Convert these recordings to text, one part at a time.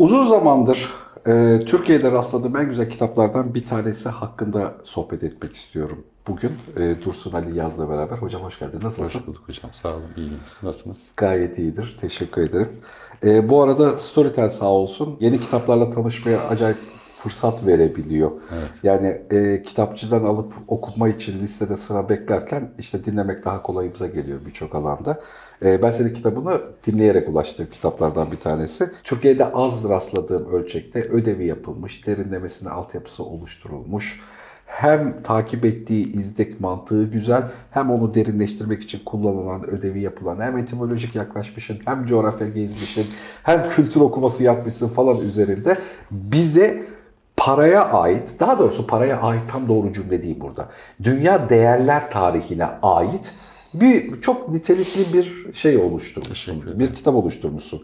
Uzun zamandır e, Türkiye'de rastladığım en güzel kitaplardan bir tanesi hakkında sohbet etmek istiyorum. Bugün e, Dursun Ali Yaz'la beraber. Hocam hoş geldin. Nasılsın? Hoş bulduk hocam. Sağ olun. İyiyim. Nasılsınız? Gayet iyidir. Teşekkür ederim. E, bu arada Storytel sağ olsun yeni kitaplarla tanışmaya acayip fırsat verebiliyor. Evet. Yani e, kitapçıdan alıp okuma için listede sıra beklerken işte dinlemek daha kolayımıza geliyor birçok alanda. E, ben senin kitabını dinleyerek ulaştığım kitaplardan bir tanesi. Türkiye'de az rastladığım ölçekte ödevi yapılmış, derinlemesine altyapısı oluşturulmuş. Hem takip ettiği izlek mantığı güzel, hem onu derinleştirmek için kullanılan, ödevi yapılan, hem etimolojik yaklaşmışsın, hem coğrafya gezmişsin, hem kültür okuması yapmışsın falan üzerinde bize paraya ait, daha doğrusu paraya ait tam doğru cümle değil burada. Dünya değerler tarihine ait bir çok nitelikli bir şey oluşturmuşsun. Bir kitap oluşturmuşsun.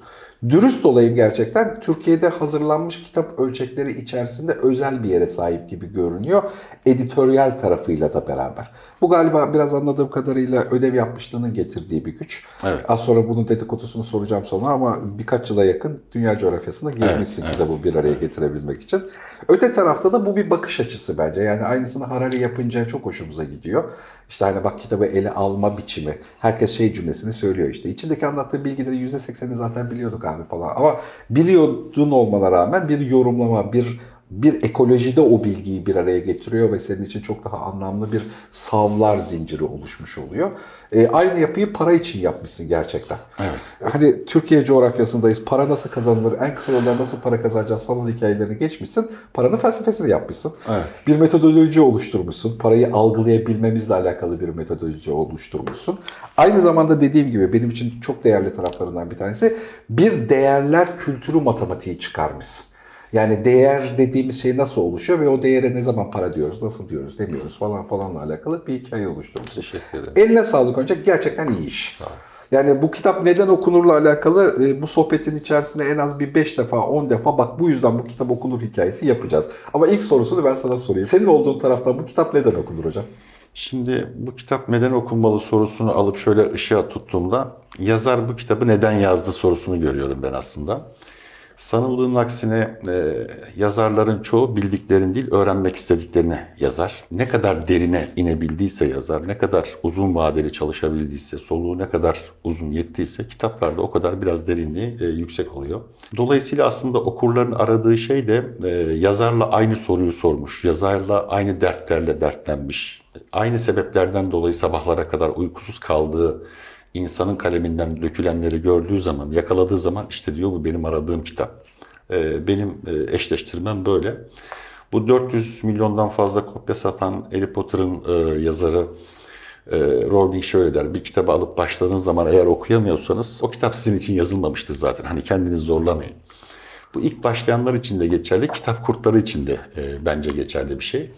Dürüst olayım gerçekten. Türkiye'de hazırlanmış kitap ölçekleri içerisinde özel bir yere sahip gibi görünüyor. Editoryal tarafıyla da beraber. Bu galiba biraz anladığım kadarıyla ödev yapmışlığının getirdiği bir güç. Evet. Az sonra bunun dedikodusunu soracağım sonra ama birkaç yıla yakın dünya coğrafyasında gezmişsin Evet, kitabı bir araya getirebilmek için. Öte tarafta da bu bir bakış açısı bence. Yani aynısını Harari yapınca çok hoşumuza gidiyor. İşte hani bak kitabı ele alma biçimi. Herkes şey cümlesini söylüyor işte. İçindeki anlattığı bilgileri %80'ini zaten biliyorduk abi falan. Ama biliyordun olmana rağmen bir yorumlama, bir bir ekolojide o bilgiyi bir araya getiriyor ve senin için çok daha anlamlı bir savlar zinciri oluşmuş oluyor. E, aynı yapıyı para için yapmışsın gerçekten. Evet. Hani Türkiye coğrafyasındayız. Para nasıl kazanılır? En kısa yoldan nasıl para kazanacağız falan hikayelerini geçmişsin. Paranın felsefesini yapmışsın. Evet. Bir metodoloji oluşturmuşsun. Parayı algılayabilmemizle alakalı bir metodoloji oluşturmuşsun. Aynı zamanda dediğim gibi benim için çok değerli taraflarından bir tanesi bir değerler kültürü matematiği çıkarmışsın. Yani değer dediğimiz şey nasıl oluşuyor ve o değere ne zaman para diyoruz, nasıl diyoruz, demiyoruz falan falanla alakalı bir hikaye oluşturmuşsun. Teşekkür ederim. Eline sağlık önce gerçekten iyi iş. Sağ olun. Yani bu kitap neden okunurla alakalı e, bu sohbetin içerisinde en az bir 5 defa 10 defa bak bu yüzden bu kitap okunur hikayesi yapacağız. Ama ilk sorusunu ben sana sorayım. Senin olduğun taraftan bu kitap neden okunur hocam? Şimdi bu kitap neden okunmalı sorusunu alıp şöyle ışığa tuttuğumda yazar bu kitabı neden yazdı sorusunu görüyorum ben aslında. Sanıldığın aksine e, yazarların çoğu bildiklerini değil öğrenmek istediklerini yazar. Ne kadar derine inebildiyse yazar, ne kadar uzun vadeli çalışabildiyse, soluğu ne kadar uzun yettiyse kitaplarda o kadar biraz derinliği e, yüksek oluyor. Dolayısıyla aslında okurların aradığı şey de e, yazarla aynı soruyu sormuş, yazarla aynı dertlerle dertlenmiş, aynı sebeplerden dolayı sabahlara kadar uykusuz kaldığı insanın kaleminden dökülenleri gördüğü zaman, yakaladığı zaman işte diyor bu benim aradığım kitap. Ee, benim e, eşleştirmem böyle. Bu 400 milyondan fazla kopya satan Harry Potter'ın e, yazarı e, Rowling şöyle der. Bir kitabı alıp başladığınız zaman eğer okuyamıyorsanız o kitap sizin için yazılmamıştır zaten. Hani kendinizi zorlamayın. Bu ilk başlayanlar için de geçerli, kitap kurtları için de bence geçerli bir şey.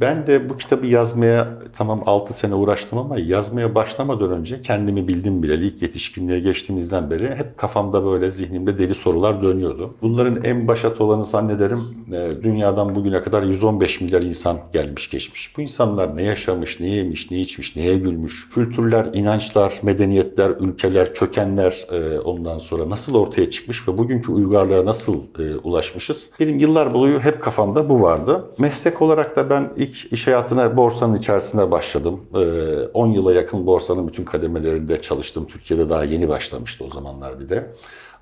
Ben de bu kitabı yazmaya tamam 6 sene uğraştım ama yazmaya başlamadan önce kendimi bildim bile ilk yetişkinliğe geçtiğimizden beri hep kafamda böyle zihnimde deli sorular dönüyordu. Bunların en başat olanı zannederim e, dünyadan bugüne kadar 115 milyar insan gelmiş geçmiş. Bu insanlar ne yaşamış, ne yemiş, ne içmiş, neye gülmüş? Kültürler, inançlar, medeniyetler, ülkeler, kökenler e, ondan sonra nasıl ortaya çıkmış ve bugünkü uygarlığa nasıl e, ulaşmışız? Benim yıllar boyu hep kafamda bu vardı. Meslek olarak da ben ilk iş hayatına borsanın içerisinde başladım. Ee, 10 yıla yakın borsanın bütün kademelerinde çalıştım. Türkiye'de daha yeni başlamıştı o zamanlar bir de.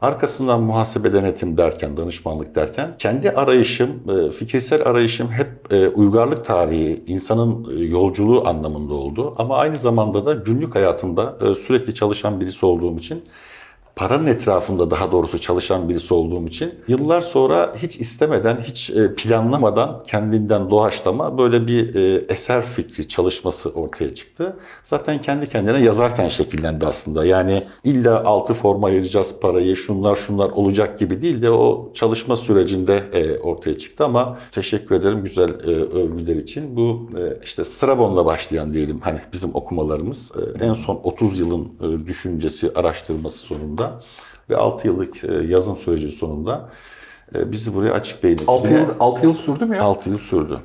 Arkasından muhasebe denetim derken, danışmanlık derken kendi arayışım, e, fikirsel arayışım hep e, uygarlık tarihi, insanın e, yolculuğu anlamında oldu. Ama aynı zamanda da günlük hayatımda sürekli çalışan birisi olduğum için paranın etrafında daha doğrusu çalışan birisi olduğum için yıllar sonra hiç istemeden, hiç e, planlamadan kendinden doğaçlama böyle bir e, eser fikri çalışması ortaya çıktı. Zaten kendi kendine yazarken şekillendi aslında. Yani illa altı forma ayıracağız parayı, şunlar şunlar olacak gibi değil de o çalışma sürecinde e, ortaya çıktı ama teşekkür ederim güzel övgüler için. Bu işte Strabon'la başlayan diyelim hani bizim okumalarımız en son 30 yılın düşüncesi, araştırması sonunda ve 6 yıllık e, yazım süreci sonunda e, bizi buraya açık beyinle 6 yıl, 6 yıl sürdü mü ya? 6 yıl sürdü.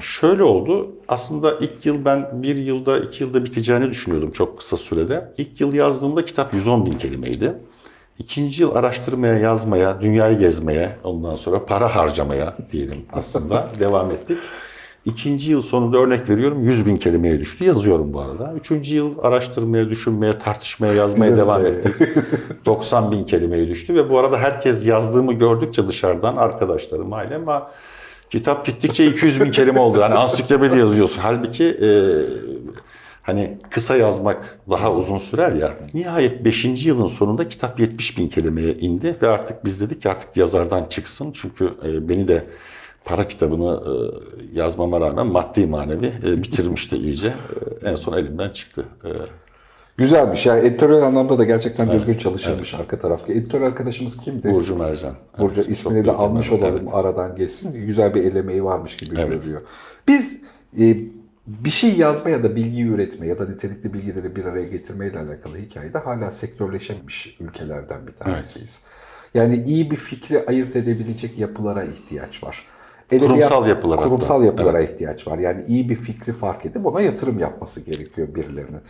Şöyle oldu. Aslında ilk yıl ben bir yılda, iki yılda biteceğini düşünüyordum çok kısa sürede. İlk yıl yazdığımda kitap 110 bin kelimeydi. İkinci yıl araştırmaya, yazmaya, dünyayı gezmeye, ondan sonra para harcamaya diyelim aslında devam ettik. İkinci yıl sonunda örnek veriyorum 100 bin kelimeye düştü. Yazıyorum bu arada. Üçüncü yıl araştırmaya, düşünmeye, tartışmaya, yazmaya devam ettik. 90 bin kelimeye düştü ve bu arada herkes yazdığımı gördükçe dışarıdan arkadaşlarım, ailem ama kitap bittikçe 200 bin kelime oldu. Yani ansiklopedi yazıyorsun. Halbuki e, hani kısa yazmak daha uzun sürer ya. Nihayet 5. yılın sonunda kitap 70 bin kelimeye indi ve artık biz dedik ki artık yazardan çıksın. Çünkü e, beni de para kitabını e, yazmama rağmen maddi manevi e, bitirmişti iyice. E, en son elimden çıktı. Güzelmiş. Yani editörel anlamda da gerçekten düzgün çalışılmış arka tarafta. Editör arkadaşımız kimdi? Burcu Mercan. Burcu Evet, ismini de almış olalım Evet. aradan geçsin. Güzel bir elemeği varmış gibi Evet. görünüyor. Biz e, bir şey yazma ya da bilgi üretme ya da nitelikli bilgileri bir araya getirme ile alakalı hikayede hala sektörleşemiş ülkelerden bir tanesiyiz. Yani iyi bir fikri ayırt edebilecek yapılara ihtiyaç var. Kurumsal yapılar hatta. Kurumsal yapılara ihtiyaç var. Yani iyi bir fikri fark edip ona yatırım yapması gerekiyor birilerinin.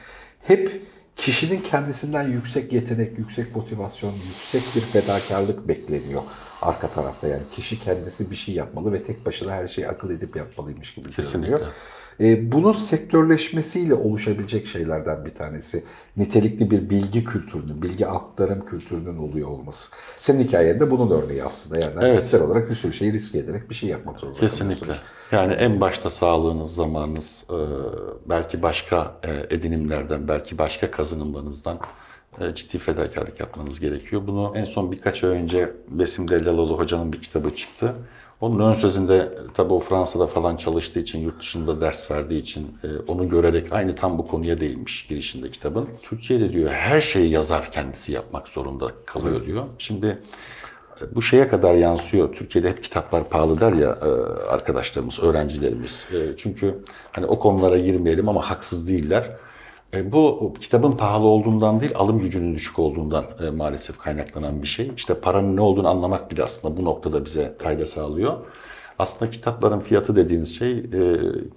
Hep kişinin kendisinden yüksek yetenek, yüksek motivasyon, yüksek bir fedakarlık bekleniyor arka tarafta. Yani kişi kendisi bir şey yapmalı ve tek başına her şeyi akıl edip yapmalıymış gibi Kesinlikle. görünüyor. E, bunun sektörleşmesiyle oluşabilecek şeylerden bir tanesi nitelikli bir bilgi kültürünün, bilgi aktarım kültürünün oluyor olması. Senin hikayende bunun örneği aslında. Yani Evet. kişisel olarak bir sürü şeyi riske ederek bir şey yapmak zorunda Kesinlikle. Yani en başta sağlığınız, zamanınız, e, belki başka e, edinimlerden, belki başka kazanımlarınızdan e, ciddi fedakarlık yapmanız gerekiyor. Bunu en son birkaç ay önce Besim Dellaloğlu hocanın bir kitabı çıktı. Onun ön sözünde tabii o Fransa'da falan çalıştığı için, yurt dışında ders verdiği için e, onu görerek aynı tam bu konuya değinmiş girişinde kitabın. Türkiye'de diyor her şeyi yazar kendisi yapmak zorunda kalıyor diyor. Şimdi bu şeye kadar yansıyor. Türkiye'de hep kitaplar pahalı der ya e, arkadaşlarımız, öğrencilerimiz. E, Çünkü hani o konulara girmeyelim ama haksız değiller. E, Bu kitabın pahalı olduğundan değil, alım gücünün düşük olduğundan e, maalesef kaynaklanan bir şey. İşte paranın ne olduğunu anlamak bile aslında bu noktada bize fayda sağlıyor. Aslında kitapların fiyatı dediğiniz şey e,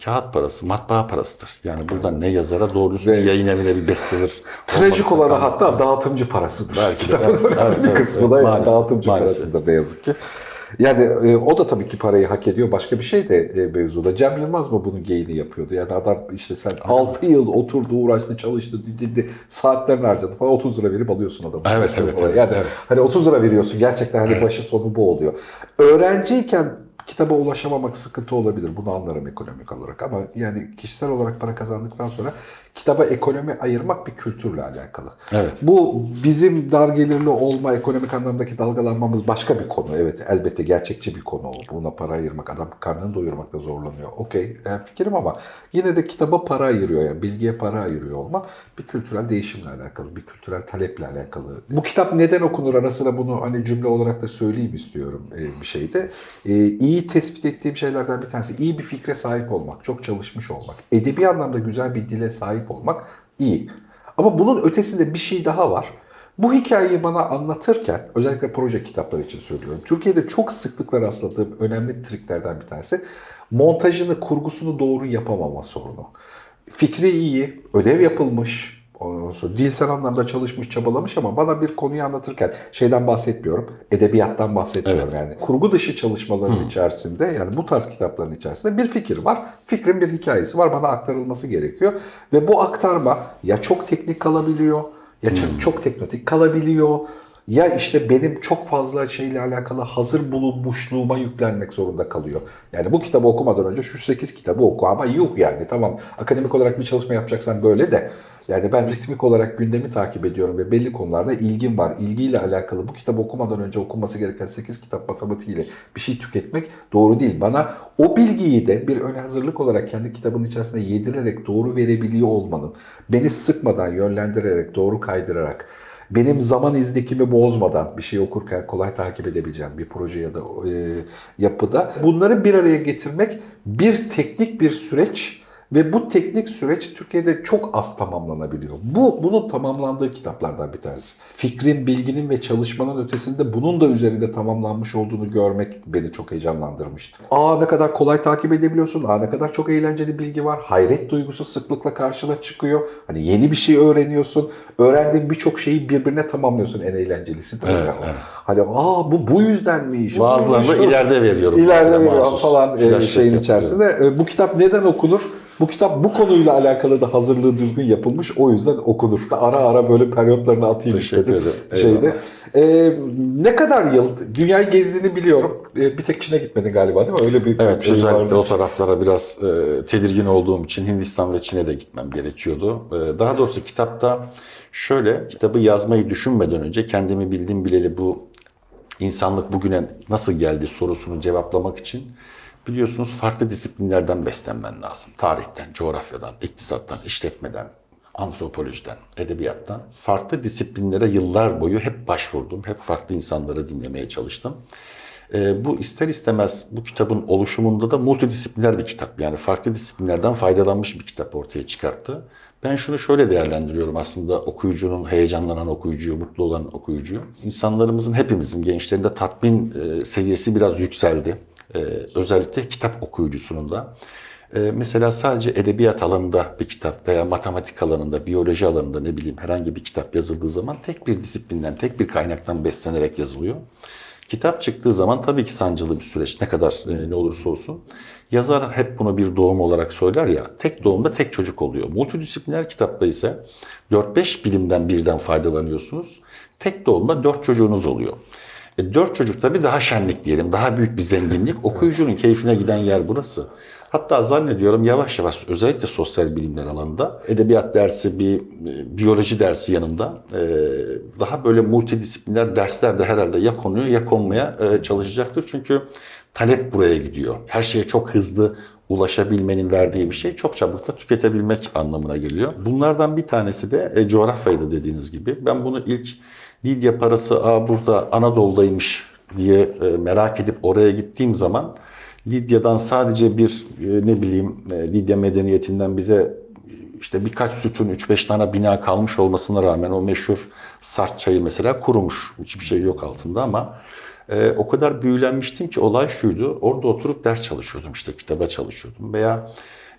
kağıt parası, matbaa parasıdır. Yani burada ne yazara doğru düzgün Ve- bir yayın evine bir bestseller Trajik olarak hatta dağıtımcı parasıdır. Belki de, Kitabın evet, önemli evet, bir kısmı da evet, yani maalesef, dağıtımcı maalesef. parasıdır ne yazık ki. Yani e, o da tabii ki parayı hak ediyor. Başka bir şey de e, mevzuda. Cem Yılmaz mı bunun geyini yapıyordu? Yani adam işte sen 6 yıl oturdu, uğraştı, çalıştı, didildi, saatlerini harcadı falan 30 lira verip alıyorsun adamı. Evet, evet, evet, Yani evet. hani 30 lira veriyorsun gerçekten hani Evet. başı sonu bu oluyor. Öğrenciyken kitaba ulaşamamak sıkıntı olabilir. Bunu anlarım ekonomik olarak ama yani kişisel olarak para kazandıktan sonra kitaba ekonomi ayırmak bir kültürle alakalı. Evet. Bu bizim dar gelirli olma, ekonomik anlamdaki dalgalanmamız başka bir konu. Evet elbette gerçekçi bir konu. Buna para ayırmak, adam karnını doyurmakta zorlanıyor. Okey yani fikrim ama yine de kitaba para ayırıyor yani bilgiye para ayırıyor olma bir kültürel değişimle alakalı, bir kültürel taleple alakalı. Bu kitap neden okunur ara sıra bunu hani cümle olarak da söyleyeyim istiyorum e, bir şeyde. E, iyi tespit ettiğim şeylerden bir tanesi iyi bir fikre sahip olmak, çok çalışmış olmak, edebi anlamda güzel bir dile sahip olmak iyi. Ama bunun ötesinde bir şey daha var. Bu hikayeyi bana anlatırken, özellikle proje kitapları için söylüyorum. Türkiye'de çok sıklıkla rastladığım önemli triklerden bir tanesi montajını, kurgusunu doğru yapamama sorunu. Fikri iyi, ödev yapılmış, ondan sonra dilsel anlamda çalışmış, çabalamış ama bana bir konuyu anlatırken şeyden bahsetmiyorum, edebiyattan bahsetmiyorum Evet. yani. Kurgu dışı çalışmaların içerisinde yani bu tarz kitapların içerisinde bir fikir var. Fikrin bir hikayesi var, bana aktarılması gerekiyor ve bu aktarma ya çok teknik kalabiliyor ya çok, çok teknotik kalabiliyor. Ya işte benim çok fazla şeyle alakalı hazır bulunmuşluğuma yüklenmek zorunda kalıyor. Yani bu kitabı okumadan önce şu 8 kitabı oku ama yuh yani tamam akademik olarak bir çalışma yapacaksan böyle de. Yani ben ritmik olarak gündemi takip ediyorum ve belli konularda ilgim var. İlgiyle alakalı bu kitabı okumadan önce okunması gereken 8 kitap matematiğiyle bir şey tüketmek doğru değil. Bana o bilgiyi de bir ön hazırlık olarak kendi kitabın içerisinde yedirerek doğru verebiliyor olmanın, beni sıkmadan, yönlendirerek, doğru kaydırarak, benim zaman izdikimi bozmadan bir şey okurken kolay takip edebileceğim bir proje ya da e, yapıda bunları bir araya getirmek bir teknik bir süreç Ve bu teknik süreç Türkiye'de çok az tamamlanabiliyor. Bu bunun tamamlandığı kitaplardan bir tanesi. Fikrin, bilginin ve çalışmanın ötesinde bunun da üzerinde tamamlanmış olduğunu görmek beni çok heyecanlandırmıştı. Aa ne kadar kolay takip edebiliyorsun. Aa ne kadar çok eğlenceli bilgi var. Hayret duygusu sıklıkla karşına çıkıyor. Hani yeni bir şey öğreniyorsun. Öğrendiğin birçok şeyi birbirine tamamlıyorsun en eğlencelisi. Evet, o. evet. Hani aa bu bu yüzdenmiş. Bazılarını ileride veriyorum. İleride mesela veriyor mahsus. falan e, şeyin içerisinde. E, Bu kitap neden okunur? Bu kitap bu konuyla alakalı da hazırlığı düzgün yapılmış. O yüzden okunur. Ara ara böyle periyotlarını atayım Teşekkür istedim. ederim. Şeyde. E, ne kadar yıl dünyayı gezdiğini biliyorum. E, bir tek Çin'e gitmedin galiba değil mi? Öyle bir Evet, şey özellikle vardı. o taraflara biraz e, tedirgin olduğum için Hindistan ve Çin'e de gitmem gerekiyordu. E, daha doğrusu kitapta şöyle, kitabı yazmayı düşünmeden önce kendimi bildim bileli bu insanlık bugüne nasıl geldi sorusunu cevaplamak için biliyorsunuz farklı disiplinlerden beslenmen lazım. Tarihten, coğrafyadan, iktisattan, işletmeden, antropolojiden, edebiyattan farklı disiplinlere yıllar boyu hep başvurdum. Hep farklı insanları dinlemeye çalıştım. Ee, bu ister istemez bu kitabın oluşumunda da multidisipliner bir kitap. Yani farklı disiplinlerden faydalanmış bir kitap ortaya çıkarttı. Ben şunu şöyle değerlendiriyorum aslında okuyucunun, heyecanlanan okuyucuyu, mutlu olan okuyucuyu. İnsanlarımızın, hepimizin, gençlerin de tatmin e, seviyesi biraz yükseldi. E, özellikle kitap okuyucusunun da. Ee, mesela sadece edebiyat alanında bir kitap veya matematik alanında, biyoloji alanında ne bileyim herhangi bir kitap yazıldığı zaman tek bir disiplinden, tek bir kaynaktan beslenerek yazılıyor. Kitap çıktığı zaman tabii ki sancılı bir süreç ne kadar e, ne olursa olsun. Yazar hep bunu bir doğum olarak söyler ya, tek doğumda tek çocuk oluyor. Multidisipliner kitapta ise 4-5 bilimden birden faydalanıyorsunuz. Tek doğumda 4 çocuğunuz oluyor. E, 4 çocuk tabii daha şenlik diyelim, daha büyük bir zenginlik. Okuyucunun keyfine giden yer burası. Hatta zannediyorum yavaş yavaş özellikle sosyal bilimler alanında edebiyat dersi bir e, biyoloji dersi yanında e, daha böyle multidisipliner dersler de herhalde ya konuyor ya konmaya e, çalışacaktır. Çünkü talep buraya gidiyor. Her şeye çok hızlı ulaşabilmenin verdiği bir şey çok çabuk da tüketebilmek anlamına geliyor. Bunlardan bir tanesi de e, coğrafyaydı dediğiniz gibi. Ben bunu ilk Lidya parası Aa, burada Anadolu'daymış diye e, merak edip oraya gittiğim zaman Lidya'dan sadece bir e, ne bileyim e, Lidya medeniyetinden bize işte birkaç sütun 3-5 tane bina kalmış olmasına rağmen o meşhur Sart çayı mesela kurumuş. Hiçbir şey yok altında ama e, o kadar büyülenmiştim ki olay şuydu. Orada oturup ders çalışıyordum işte kitaba çalışıyordum veya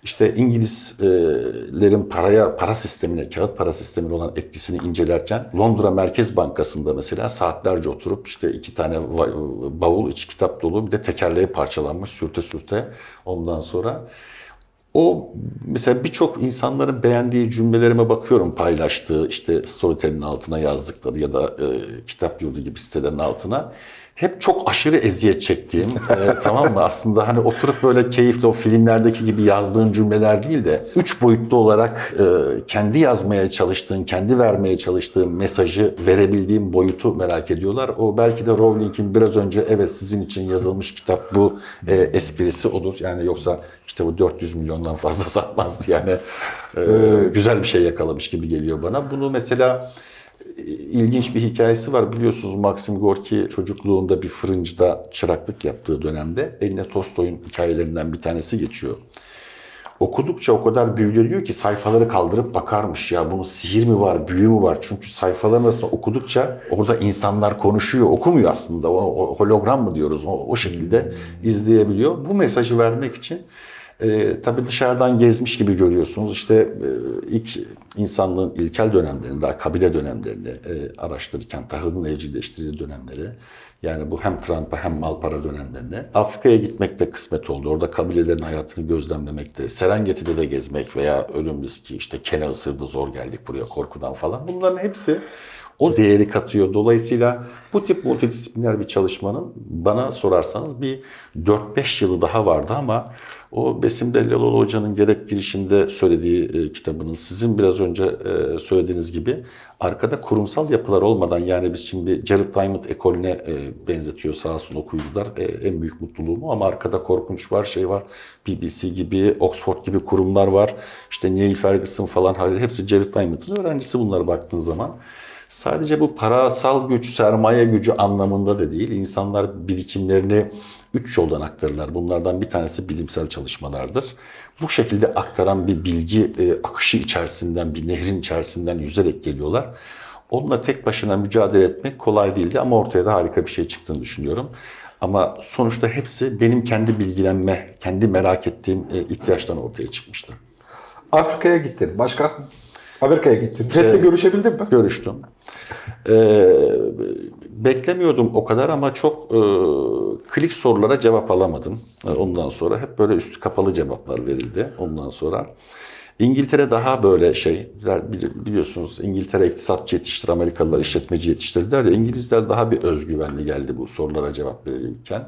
işte İngilizlerin paraya, para sistemine, kağıt para sistemine olan etkisini incelerken Londra Merkez Bankası'nda mesela saatlerce oturup işte iki tane bavul içi kitap dolu bir de tekerleği parçalanmış sürte sürte ondan sonra o mesela birçok insanların beğendiği cümlelerime bakıyorum paylaştığı işte Storytel'in altına yazdıkları ya da e, kitap yurdu gibi sitelerin altına. Hep çok aşırı eziyet çektiğim e, tamam mı aslında hani oturup böyle keyifle o filmlerdeki gibi yazdığın cümleler değil de üç boyutlu olarak e, kendi yazmaya çalıştığın, kendi vermeye çalıştığın mesajı verebildiğim boyutu merak ediyorlar. O belki de Rowling'in biraz önce evet sizin için yazılmış kitap bu e, esprisi olur. Yani yoksa kitabı 400 milyondan fazla satmazdı yani. E, güzel bir şey yakalamış gibi geliyor bana. Bunu mesela ilginç bir hikayesi var. Biliyorsunuz Maxim Gorki çocukluğunda bir fırıncıda çıraklık yaptığı dönemde eline Tolstoy'un hikayelerinden bir tanesi geçiyor. Okudukça o kadar büyüleniyor ki sayfaları kaldırıp bakarmış ya bunun sihir mi var, büyü mü var? Çünkü sayfaların arasında okudukça orada insanlar konuşuyor, okumuyor aslında. O, o hologram mı diyoruz? O, o şekilde izleyebiliyor. Bu mesajı vermek için e, tabii dışarıdan gezmiş gibi görüyorsunuz. İşte e, ilk insanlığın ilkel dönemlerini, daha kabile dönemlerini e, araştırırken, tahılın evcilleştirildiği dönemleri, yani bu hem Trump'a hem Malpara dönemlerine. Afrika'ya gitmek de kısmet oldu. Orada kabilelerin hayatını gözlemlemek de, Serengeti'de de gezmek veya ölüm riski, işte kene ısırdı zor geldik buraya korkudan falan. Bunların hepsi o değeri katıyor. Dolayısıyla bu tip multidisipliner bir çalışmanın bana sorarsanız bir 4-5 yılı daha vardı ama o Besim Delyaloğlu Hoca'nın gerek girişinde söylediği e, kitabının sizin biraz önce e, söylediğiniz gibi arkada kurumsal yapılar olmadan yani biz şimdi Jared Diamond ekolüne e, benzetiyor sağ olsun okuyucular e, en büyük mutluluğumu ama arkada korkunç var şey var BBC gibi Oxford gibi kurumlar var işte Neil Ferguson falan hepsi Jared Diamond'ın öğrencisi bunlara baktığın zaman. Sadece bu parasal güç, sermaye gücü anlamında da değil. İnsanlar birikimlerini üç yoldan aktarırlar. Bunlardan bir tanesi bilimsel çalışmalardır. Bu şekilde aktaran bir bilgi e, akışı içerisinden, bir nehrin içerisinden yüzerek geliyorlar. Onunla tek başına mücadele etmek kolay değildi ama ortaya da harika bir şey çıktığını düşünüyorum. Ama sonuçta hepsi benim kendi bilgilenme, kendi merak ettiğim e, ihtiyaçtan ortaya çıkmıştı. Afrika'ya gittin. Başka? Amerika'ya gittin. FED'le görüşebildin mi? Görüştüm. Ee, beklemiyordum o kadar ama çok e, klik sorulara cevap alamadım. E, Ondan sonra hep böyle üstü kapalı cevaplar verildi. Ondan sonra İngiltere daha böyle şey, bili- biliyorsunuz İngiltere iktisatçı yetiştir, Amerikalılar işletmeci yetiştirdiler ya İngilizler daha bir özgüvenli geldi bu sorulara cevap verirken.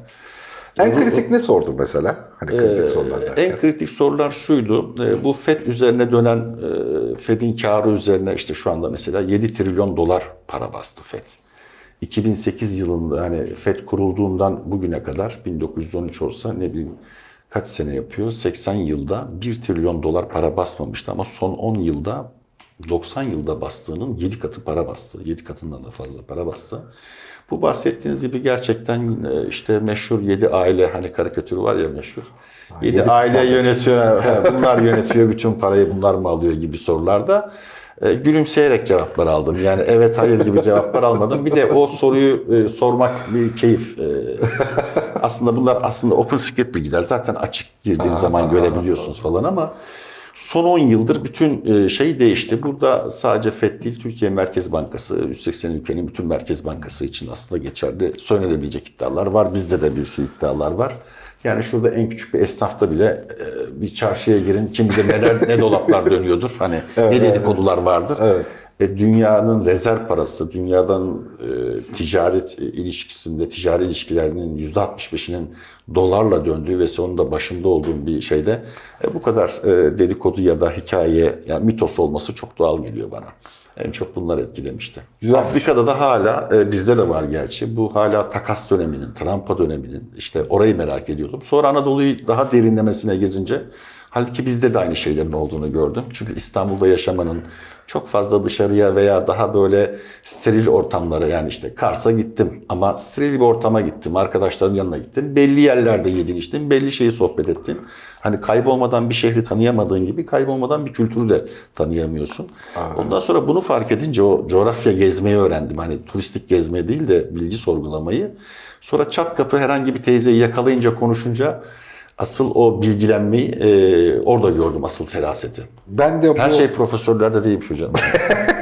En kritik ne sordun mesela? Hani kritik Ee, sorular derken. En kritik sorular şuydu. Ee, Bu FED üzerine dönen, e, FED'in karı üzerine işte şu anda mesela 7 trilyon dolar para bastı FED. 2008 yılında hani FED kurulduğundan bugüne kadar 1913 olsa ne bileyim kaç sene yapıyor? 80 yılda 1 trilyon dolar para basmamıştı ama son 10 yılda 90 yılda bastığının 7 katı para bastı. 7 katından da fazla para bastı. Bu bahsettiğiniz gibi gerçekten e, işte meşhur 7 aile hani karikatürü var ya meşhur. 7 yedi aile kız kardeş. yönetiyor, he, bunlar yönetiyor bütün parayı bunlar mı alıyor gibi sorularda e, gülümseyerek cevaplar aldım. Yani evet hayır gibi cevaplar almadım. Bir de o soruyu e, sormak bir keyif. E, aslında bunlar aslında open script bilgiler. Zaten açık girdiğiniz zaman görebiliyorsunuz falan ama son 10 yıldır bütün e, şey değişti. Burada sadece FED değil Türkiye Merkez Bankası, 180 ülkenin bütün Merkez Bankası için aslında geçerli söylenebilecek iddialar var. Bizde de bir sürü iddialar var. Yani şurada en küçük bir esnafta bile e, bir çarşıya girin kim bilir neler ne dolaplar dönüyordur. Hani ne dedikodular vardır. Evet. E, dünyanın rezerv parası, dünyadan e, ticaret e, ilişkisinde, ticari ilişkilerinin %65'inin dolarla döndüğü ve sonunda başında olduğum bir şeyde e, bu kadar e, dedikodu ya da hikaye, yani mitos olması çok doğal geliyor bana. En çok bunlar etkilemişti. Güzelmiş. Afrika'da da hala, e, bizde de var gerçi, bu hala takas döneminin, trampa döneminin, işte orayı merak ediyordum. Sonra Anadolu'yu daha derinlemesine gezince, halbuki bizde de aynı şeylerin olduğunu gördüm. Çünkü İstanbul'da yaşamanın çok fazla dışarıya veya daha böyle steril ortamlara yani işte Kars'a gittim ama steril bir ortama gittim. Arkadaşlarım yanına gittim. Belli yerlerde yedin içtin. Belli şeyi sohbet ettin. Hani kaybolmadan bir şehri tanıyamadığın gibi kaybolmadan bir kültürü de tanıyamıyorsun. Ondan sonra bunu fark edince o coğrafya gezmeyi öğrendim. Hani turistik gezme değil de bilgi sorgulamayı. Sonra çat kapı herhangi bir teyzeyi yakalayınca konuşunca asıl o bilgilenmeyi e, orada gördüm asıl feraseti. Ben de bu Her şey profesörlerde değilmiş hocam.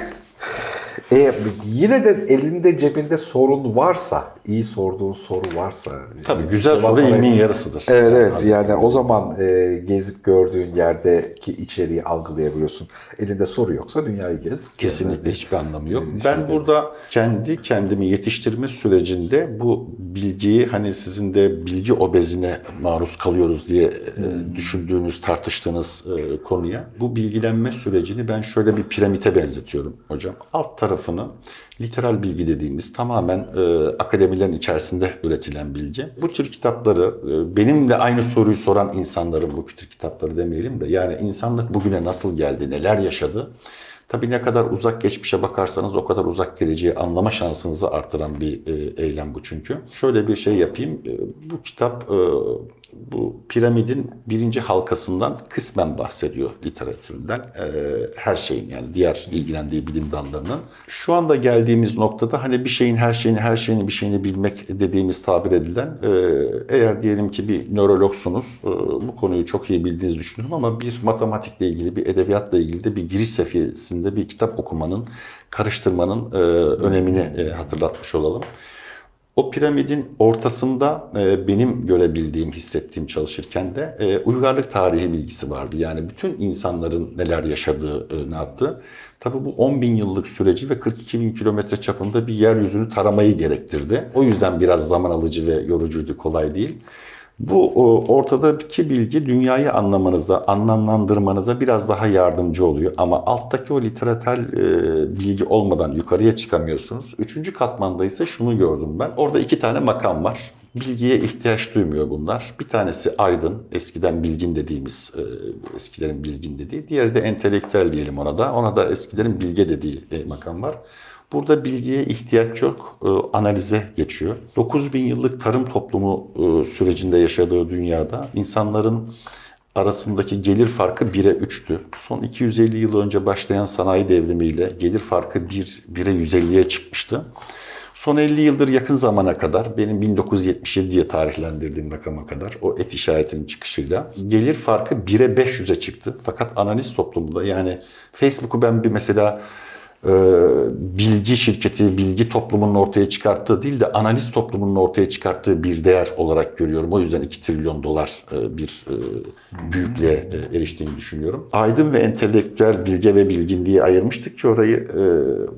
E, yine de elinde cebinde sorun varsa, iyi sorduğun soru varsa. Tabii güzel soru arayıp- ilmin yarısıdır. Evet evet Tabii. yani o zaman e, gezip gördüğün yerdeki içeriği algılayabiliyorsun. Elinde soru yoksa dünyayı gez. Kesinlikle hiçbir anlamı yok. Ee, Ben şey burada kendi kendimi yetiştirme sürecinde bu bilgiyi hani sizin de bilgi obezine maruz kalıyoruz diye e, düşündüğünüz, tartıştığınız e, konuya bu bilgilenme sürecini ben şöyle bir piramite benzetiyorum hocam. Alt tarafını literal bilgi dediğimiz tamamen e, akademilerin içerisinde üretilen bilgi. Bu tür kitapları e, benimle aynı soruyu soran insanların bu tür kitapları demeyelim de yani insanlık bugüne nasıl geldi, neler yaşadı? Tabii ne kadar uzak geçmişe bakarsanız o kadar uzak geleceği anlama şansınızı artıran bir e, eylem bu çünkü. Şöyle bir şey yapayım. E, bu kitap e, bu piramidin birinci halkasından kısmen bahsediyor literatüründen. E, her şeyin yani diğer ilgilendiği bilim dallarının. Şu anda geldiğimiz noktada hani bir şeyin her şeyini her şeyini bir şeyini bilmek dediğimiz tabir edilen e, eğer diyelim ki bir nörologsunuz e, bu konuyu çok iyi bildiğinizi düşünüyorum ama bir matematikle ilgili bir edebiyatla ilgili de bir giriş seviyesinde bir kitap okumanın karıştırmanın e, önemini e, hatırlatmış olalım. O piramidin ortasında e, benim görebildiğim, hissettiğim çalışırken de e, uygarlık tarihi bilgisi vardı. Yani bütün insanların neler yaşadığı, e, ne yaptığı. Tabii bu 10 bin yıllık süreci ve 42 bin kilometre çapında bir yeryüzünü taramayı gerektirdi. O yüzden biraz zaman alıcı ve yorucuydu, kolay değil. Bu ortadaki bilgi dünyayı anlamanıza, anlamlandırmanıza biraz daha yardımcı oluyor. Ama alttaki o literatür e, bilgi olmadan yukarıya çıkamıyorsunuz. Üçüncü katmanda ise şunu gördüm ben. Orada iki tane makam var. Bilgiye ihtiyaç duymuyor bunlar. Bir tanesi aydın, eskiden bilgin dediğimiz, e, eskilerin bilgin dediği. Diğeri de entelektüel diyelim ona da. Ona da eskilerin bilge dediği e, makam var. Burada bilgiye ihtiyaç yok, e, analize geçiyor. 9000 yıllık tarım toplumu e, sürecinde yaşadığı dünyada insanların arasındaki gelir farkı 1'e 3'tü. Son 250 yıl önce başlayan sanayi devrimiyle gelir farkı 1, 1'e 150'ye çıkmıştı. Son 50 yıldır yakın zamana kadar benim 1977 diye tarihlendirdiğim rakama kadar o et işaretinin çıkışıyla gelir farkı 1'e 500'e çıktı. Fakat analiz toplumunda yani Facebook'u ben bir mesela bilgi şirketi, bilgi toplumunun ortaya çıkarttığı değil de analiz toplumunun ortaya çıkarttığı bir değer olarak görüyorum. O yüzden 2 trilyon dolar e, bir e, büyüklüğe e, eriştiğini düşünüyorum. Aydın ve entelektüel bilge ve bilgin diye ayırmıştık ki orayı. E,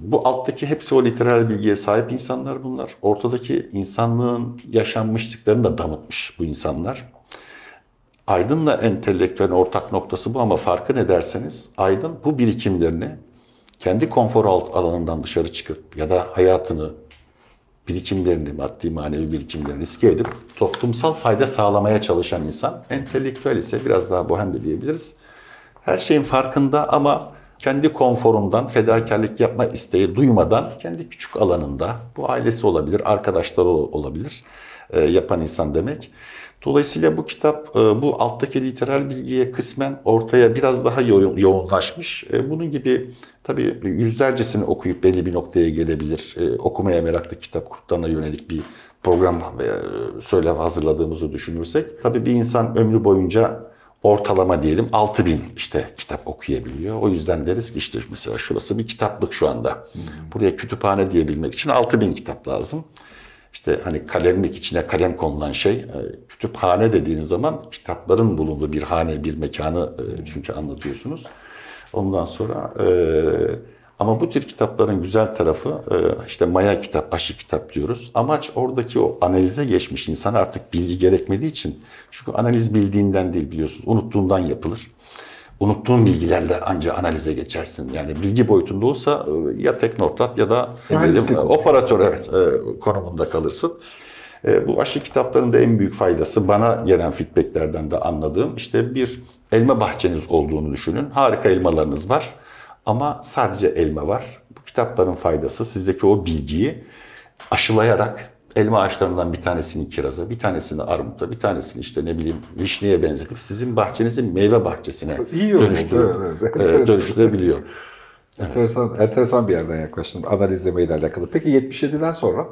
bu alttaki hepsi o literal bilgiye sahip insanlar bunlar. Ortadaki insanlığın yaşanmışlıklarını da damıtmış bu insanlar. Aydın'la entelektüelin ortak noktası bu ama farkı ne derseniz Aydın bu birikimlerini kendi konfor alanından dışarı çıkıp ya da hayatını, birikimlerini, maddi manevi birikimlerini riske edip toplumsal fayda sağlamaya çalışan insan. Entelektüel ise biraz daha bohem de diyebiliriz. Her şeyin farkında ama kendi konforundan fedakarlık yapma isteği duymadan kendi küçük alanında bu ailesi olabilir, arkadaşları olabilir e, yapan insan demek. Dolayısıyla bu kitap e, bu alttaki literal bilgiye kısmen ortaya biraz daha yo- yoğunlaşmış. E, Bunun gibi tabii yüzlercesini okuyup belli bir noktaya gelebilir. E, Okumaya meraklı kitap kurtlarına yönelik bir program veya söylem hazırladığımızı düşünürsek. Tabii bir insan ömrü boyunca ortalama diyelim 6000 işte kitap okuyabiliyor. O yüzden deriz ki işte mesela şurası bir kitaplık şu anda. Buraya kütüphane diyebilmek için 6000 kitap lazım. İşte hani kalemlik içine kalem konulan şey e, kütüphane dediğiniz zaman kitapların bulunduğu bir hane, bir mekanı e, çünkü anlatıyorsunuz. Ondan sonra e, ama bu tür kitapların güzel tarafı e, işte maya kitap, aşı kitap diyoruz. Amaç oradaki o analize geçmiş insan artık bilgi gerekmediği için. Çünkü analiz bildiğinden değil biliyorsunuz, unuttuğundan yapılır. Unuttuğun bilgilerle ancak analize geçersin. Yani bilgi boyutunda olsa e, ya teknokrat ya da olur. operatör evet, e, konumunda kalırsın. E, bu aşı kitapların da en büyük faydası bana gelen feedbacklerden de anladığım işte bir elma bahçeniz olduğunu düşünün. Harika elmalarınız var ama sadece elma var. Bu kitapların faydası sizdeki o bilgiyi aşılayarak elma ağaçlarından bir tanesini kiraza, bir tanesini armuta, bir tanesini işte ne bileyim vişneye benzetip sizin bahçenizin meyve bahçesine dönüştürüp, evet, evet. e, Enteresan. dönüştürebiliyor. Enteresan, enteresan bir yerden yaklaştın analizleme ile alakalı. Peki 77'den sonra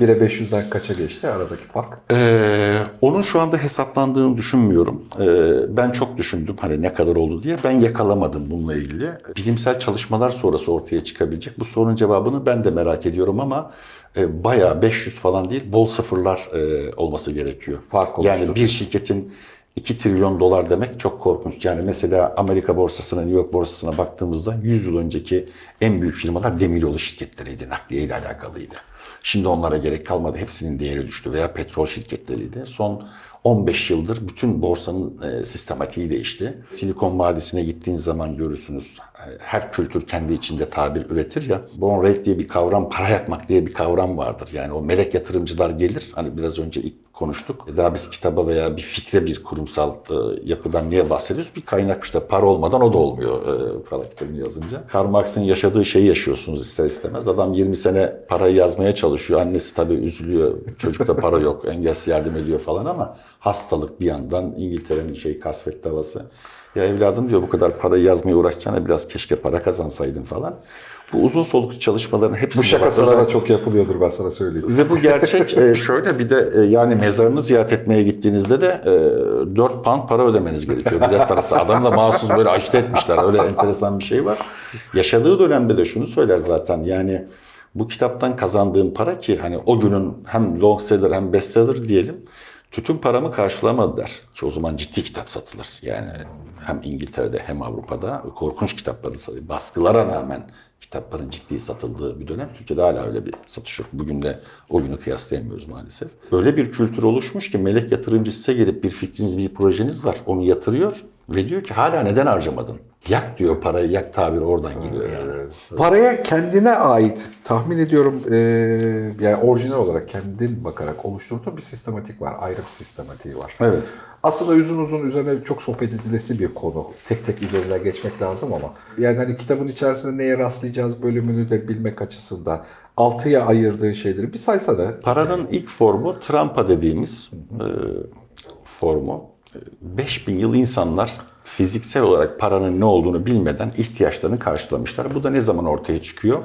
1'e 500'den kaça geçti aradaki fark? Ee, onun şu anda hesaplandığını düşünmüyorum. Ee, ben çok düşündüm hani ne kadar oldu diye. Ben yakalamadım bununla ilgili. Bilimsel çalışmalar sonrası ortaya çıkabilecek. Bu sorunun cevabını ben de merak ediyorum ama e, bayağı 500 falan değil bol sıfırlar e, olması gerekiyor. Fark oluştu. Yani bir şirketin 2 trilyon dolar demek çok korkunç. Yani mesela Amerika borsasına, New York borsasına baktığımızda 100 yıl önceki en büyük firmalar demiryolu şirketleriydi, nakliye ile alakalıydı. Şimdi onlara gerek kalmadı. Hepsinin değeri düştü veya petrol şirketleriydi. Son 15 yıldır bütün borsanın e, sistematiği değişti. Silikon Vadisi'ne gittiğin zaman görürsünüz. E, Her kültür kendi içinde tabir üretir ya. Bon rate diye bir kavram, para yakmak diye bir kavram vardır. Yani o melek yatırımcılar gelir. Hani biraz önce ilk konuştuk. Daha biz kitaba veya bir fikre bir kurumsal e, yapıdan niye bahsediyoruz? Bir kaynak işte para olmadan o da olmuyor e, para kitabını yazınca. Karl Marx'ın yaşadığı şeyi yaşıyorsunuz ister istemez. Adam 20 sene parayı yazmaya çalışıyor. Annesi tabii üzülüyor. Çocukta para yok. Engelsiz yardım ediyor falan ama hastalık bir yandan İngiltere'nin şey kasvet davası. Ya evladım diyor bu kadar parayı yazmaya uğraşacağına biraz keşke para kazansaydın falan. Bu uzun soluklu çalışmaların hepsi Bu şaka sırada çok yapılıyordur ben sana söyleyeyim. ve bu gerçek e, şöyle bir de e, yani mezarını ziyaret etmeye gittiğinizde de e, 4 pound para ödemeniz gerekiyor. Bilet parası. Adam da mahsus böyle aşite etmişler. Öyle enteresan bir şey var. Yaşadığı dönemde de şunu söyler zaten yani bu kitaptan kazandığım para ki hani o günün hem long seller hem bestseller diyelim tütün paramı karşılamadı der. Ki o zaman ciddi kitap satılır. Yani hem İngiltere'de hem Avrupa'da korkunç kitapların. Baskılara rağmen kitapların ciddi satıldığı bir dönem. Türkiye'de hala öyle bir satış yok. Bugün de o günü kıyaslayamıyoruz maalesef. Öyle bir kültür oluşmuş ki melek yatırımcı size gelip bir fikriniz, bir projeniz var. Onu yatırıyor ve diyor ki hala neden harcamadın? Yak diyor parayı, yak tabiri oradan geliyor yani. Paraya kendine ait tahmin ediyorum e, yani orijinal olarak kendin bakarak oluşturduğun bir sistematik var. Ayrı bir sistematiği var. Evet. Aslında uzun uzun üzerine çok sohbet edilesi bir konu. Tek tek üzerinden geçmek lazım ama. Yani hani kitabın içerisinde neye rastlayacağız bölümünü de bilmek açısından. Altıya ayırdığı şeyleri bir saysana. Paranın ilk formu Trampa dediğimiz e, formu. E, 5000 yıl insanlar fiziksel olarak paranın ne olduğunu bilmeden ihtiyaçlarını karşılamışlar. Bu da ne zaman ortaya çıkıyor?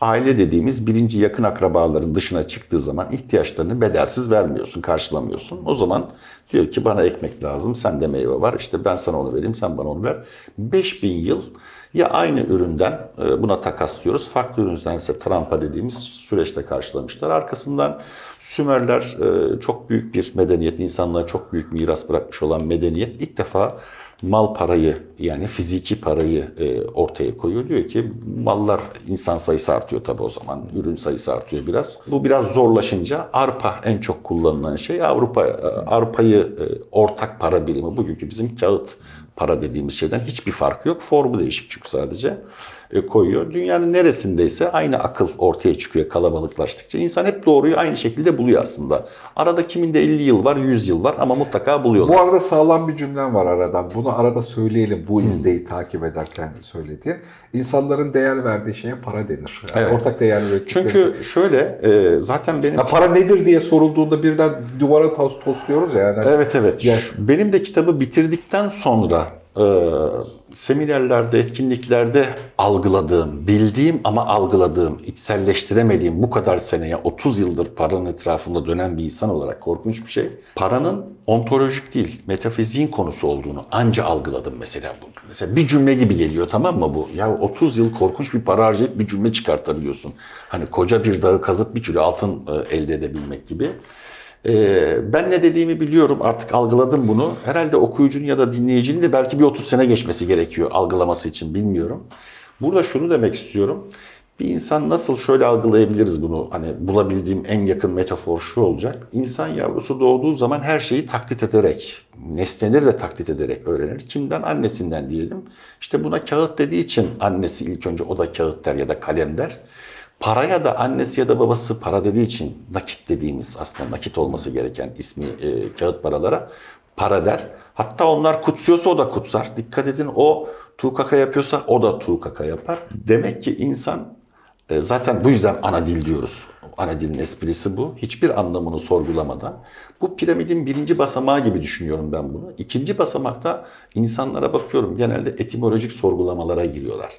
Aile dediğimiz birinci yakın akrabaların dışına çıktığı zaman ihtiyaçlarını bedelsiz vermiyorsun, karşılamıyorsun. O zaman diyor ki bana ekmek lazım, sende meyve var, işte ben sana onu vereyim, sen bana onu ver. 5000 yıl ya aynı üründen e, buna takaslıyoruz. Farklı üründen ise trampa dediğimiz süreçte karşılamışlar. Arkasından Sümerler e, çok büyük bir medeniyet, insanlığa çok büyük miras bırakmış olan medeniyet ilk defa mal parayı yani fiziki parayı e, ortaya koyuyor. Diyor ki mallar insan sayısı artıyor tabii o zaman. Ürün sayısı artıyor biraz. Bu biraz zorlaşınca arpa en çok kullanılan şey. Avrupa e, arpayı e, ortak para birimi bugünkü bizim kağıt para dediğimiz şeyden hiçbir farkı yok. Formu değişik çünkü sadece koyuyor. Dünyanın neresindeyse aynı akıl ortaya çıkıyor kalabalıklaştıkça. İnsan hep doğruyu aynı şekilde buluyor aslında. Arada kiminde 50 yıl var, 100 yıl var ama mutlaka buluyorlar. Bu arada sağlam bir cümlem var aradan. Bunu arada söyleyelim bu izleyi takip ederken söylediğin. İnsanların değer verdiği şeye para denir. Yani Evet. Ortak değer ürettikleri Çünkü şöyle e, zaten benim Ya para nedir diye sorulduğunda birden duvara tos tosluyoruz ya. Yani. Evet evet. Ya- Benim de kitabı bitirdikten sonra e, seminerlerde, etkinliklerde algıladığım, bildiğim ama algıladığım, içselleştiremediğim bu kadar seneye 30 yıldır paranın etrafında dönen bir insan olarak korkunç bir şey. Paranın ontolojik değil, metafiziğin konusu olduğunu anca algıladım mesela. Bu. Mesela bir cümle gibi geliyor tamam mı bu? Ya 30 yıl korkunç bir para harcayıp bir cümle çıkartabiliyorsun. Hani koca bir dağı kazıp bir kilo altın e, elde edebilmek gibi. Ee, ben ne dediğimi biliyorum artık algıladım bunu. Herhalde okuyucunun ya da dinleyicinin de belki bir 30 sene geçmesi gerekiyor algılaması için bilmiyorum. Burada şunu demek istiyorum. Bir insan nasıl şöyle algılayabiliriz bunu? Hani bulabildiğim en yakın metafor şu olacak. İnsan yavrusu doğduğu zaman her şeyi taklit ederek, nesneleri de taklit ederek öğrenir. Kimden? Annesinden diyelim. İşte buna kağıt dediği için annesi ilk önce o da kağıt der ya da kalem der. Paraya da annesi ya da babası para dediği için nakit dediğimiz aslında nakit olması gereken ismi e, kağıt paralara para der. Hatta onlar kutsuyorsa o da kutsar. Dikkat edin o tukaka yapıyorsa o da tukaka yapar. Demek ki insan e, zaten bu yüzden ana dil diyoruz. Ana dilin esprisi bu. Hiçbir anlamını sorgulamadan. Bu piramidin birinci basamağı gibi düşünüyorum ben bunu. İkinci basamakta insanlara bakıyorum genelde etimolojik sorgulamalara giriyorlar.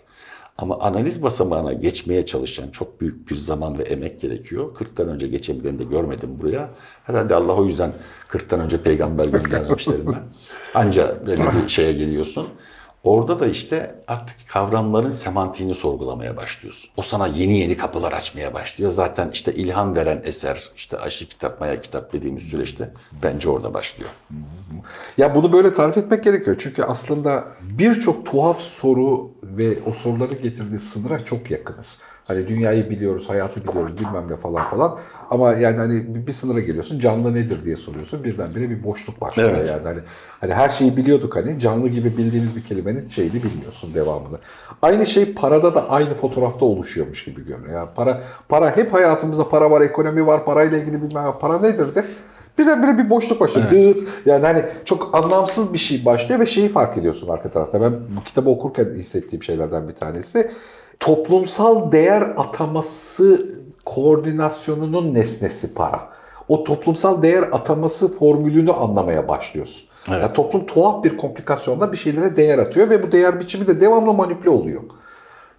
Ama analiz basamağına geçmeye çalışan çok büyük bir zaman ve emek gerekiyor. 40'tan önce geçebileni de görmedim buraya. Herhalde Allah o yüzden 40'tan önce peygamber göndermiş derim ben. Anca böyle bir şeye geliyorsun. Orada da işte artık kavramların semantiğini sorgulamaya başlıyorsun. O sana yeni yeni kapılar açmaya başlıyor. Zaten işte ilham veren eser, işte aşı kitap, maya kitap dediğimiz süreçte bence orada başlıyor. Ya bunu böyle tarif etmek gerekiyor. Çünkü aslında birçok tuhaf soru ve o soruların getirdiği sınıra çok yakınız. Hani dünyayı biliyoruz, hayatı biliyoruz, bilmem ne falan falan. Ama yani hani bir- sınıra geliyorsun, canlı nedir diye soruyorsun. Birdenbire bir boşluk başlıyor Evet. yani. Hani, hani her şeyi biliyorduk hani canlı gibi bildiğimiz bir kelimenin şeyini bilmiyorsun devamını. Aynı şey parada da aynı fotoğrafta oluşuyormuş gibi görünüyor. Yani para para hep hayatımızda para var, ekonomi var, parayla ilgili bilmem ne. Para nedir de Birdenbire bir boşluk başlıyor. Dıt. Yani hani çok anlamsız bir şey başlıyor ve şeyi fark ediyorsun arka tarafta. Ben bu kitabı okurken hissettiğim şeylerden bir tanesi. Toplumsal değer ataması koordinasyonunun nesnesi para. O toplumsal değer ataması formülünü anlamaya başlıyorsun. Evet. Yani toplum tuhaf bir komplikasyonda bir şeylere değer atıyor ve bu değer biçimi de devamlı manipüle oluyor.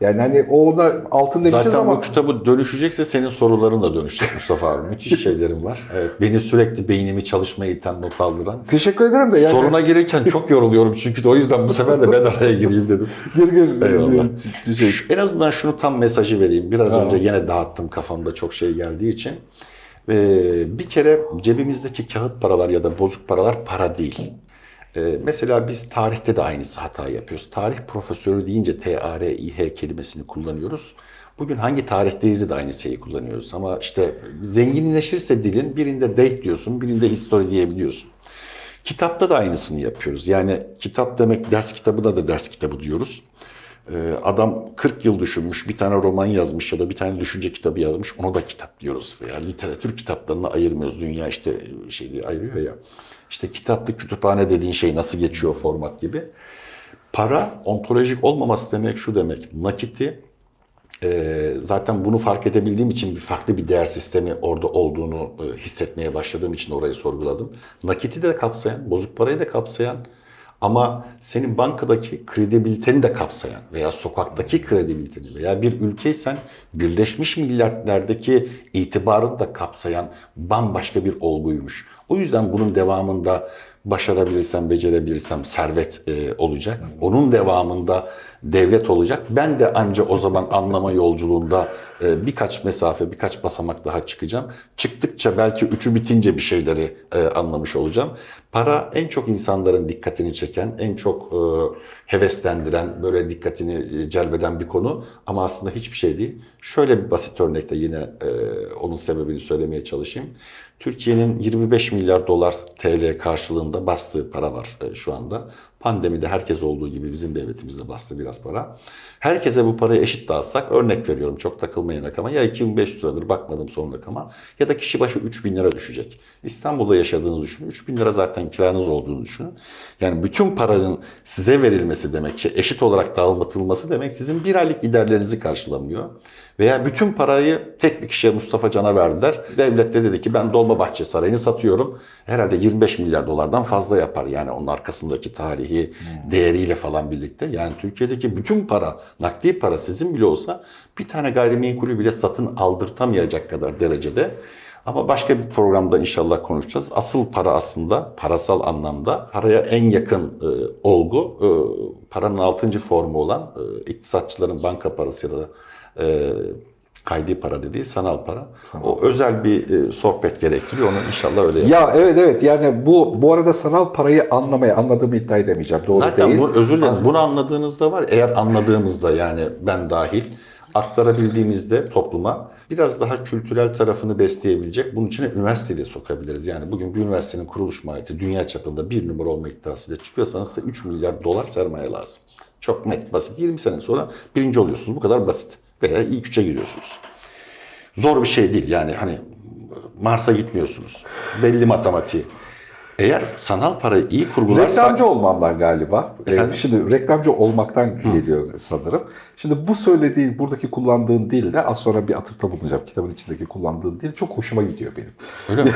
Yani hani ona altın demişiz Zaten ama bu kitabı dönüşecekse senin soruların da dönüşecek Mustafa abi. Müthiş şeylerim var. Evet, beni sürekli beynimi çalışmaya iten, not aldıran. teşekkür ederim de yani Soruna girirken çok yoruluyorum çünkü de o yüzden bu sefer de ben araya gireyim dedim. gir gir. Eyvallah. Şey, En azından şunu tam mesajı vereyim. Biraz Ha. önce yine dağıttım kafamda çok şey geldiği için. Ee, bir kere cebimizdeki kağıt paralar ya da bozuk paralar para değil. Ee, mesela biz tarihte de aynısı hata yapıyoruz. Tarih profesörü deyince T-A-R-İ-H kelimesini kullanıyoruz. Bugün hangi tarihteyiz de aynı şeyi kullanıyoruz. Ama işte zenginleşirse dilin birinde date diyorsun, birinde history diyebiliyorsun. Kitapta da aynısını yapıyoruz. Yani kitap demek ders kitabına da ders kitabı diyoruz. Ee, adam 40 yıl düşünmüş, bir tane roman yazmış ya da bir tane düşünce kitabı yazmış, ona da kitap diyoruz. Veya literatür kitaplarını ayırmıyoruz. Dünya işte şey diye ayırıyor ya. İşte kitaplı kütüphane dediğin şey nasıl geçiyor format gibi. Para ontolojik olmaması demek şu demek. Nakiti e, zaten bunu fark edebildiğim için bir farklı bir değer sistemi orada olduğunu e, hissetmeye başladığım için orayı sorguladım. Nakiti de kapsayan, bozuk parayı da kapsayan ama senin bankadaki kredibiliteni de kapsayan veya sokaktaki kredibiliteni veya bir ülkeysen Birleşmiş Milletler'deki itibarını da kapsayan bambaşka bir olguymuş. O yüzden bunun devamında başarabilirsem, becerebilirsem servet e, olacak. Onun devamında devlet olacak. Ben de anca o zaman anlama yolculuğunda e, birkaç mesafe, birkaç basamak daha çıkacağım. Çıktıkça belki üçü bitince bir şeyleri e, anlamış olacağım. Para en çok insanların dikkatini çeken, en çok e, heveslendiren, böyle dikkatini e, celbeden bir konu. Ama aslında hiçbir şey değil. Şöyle bir basit örnekte yine e, onun sebebini söylemeye çalışayım. Türkiye'nin 25 milyar dolar TL karşılığında bastığı para var e, şu anda. Pandemide herkes olduğu gibi bizim devletimizde bastı biraz para. Herkese bu parayı eşit dağıtsak örnek veriyorum çok takılmayın rakama ya 2500 liradır bakmadım son rakama ya da kişi başı 3000 lira düşecek. İstanbul'da yaşadığınızı düşünün 3000 lira zaten kiranız olduğunu düşünün. Yani bütün paranın size verilmesi demek ki eşit olarak dağılmatılması demek sizin bir aylık giderlerinizi karşılamıyor. Veya bütün parayı tek bir kişiye Mustafa Can'a verdiler. Devlet de dedi ki ben Dolmabahçe Sarayı'nı satıyorum. Herhalde 25 milyar dolardan fazla yapar. Yani onun arkasındaki tarihi değeriyle falan birlikte. Yani Türkiye'deki bütün para, nakdi para sizin bile olsa bir tane gayrimenkulü bile satın aldırtamayacak kadar derecede. Ama başka bir programda inşallah konuşacağız. Asıl para aslında parasal anlamda paraya en yakın e, olgu e, paranın altıncı formu olan e, iktisatçıların banka parası ya da e, kaydi para dediği sanal para. O özel bir e, sohbet gerektiriyor. Onu inşallah öyle Ya evet evet yani bu bu arada sanal parayı anlamaya anladığımı iddia edemeyeceğim. Doğru Zaten değil. bu, özür dilerim. Bunu anladığınızda var. Eğer anladığımızda yani ben dahil aktarabildiğimizde topluma biraz daha kültürel tarafını besleyebilecek. Bunun içine üniversiteyi de sokabiliriz. Yani bugün bir üniversitenin kuruluş maliyeti dünya çapında bir numara olma iddiasıyla çıkıyorsanız size 3 milyar dolar sermaye lazım. Çok net, basit. 20 sene sonra birinci oluyorsunuz. Bu kadar basit. Veya ilk üçe giriyorsunuz. Zor bir şey değil. Yani hani Mars'a gitmiyorsunuz. Belli matematiği. Eğer sanal parayı iyi kurgularsak... Reklamcı olmamdan galiba. Ee, Efendim? şimdi reklamcı olmaktan geliyor sanırım. Şimdi bu söylediğin, buradaki kullandığın dil de az sonra bir atıfta bulunacağım. Kitabın içindeki kullandığın dil çok hoşuma gidiyor benim. Öyle mi?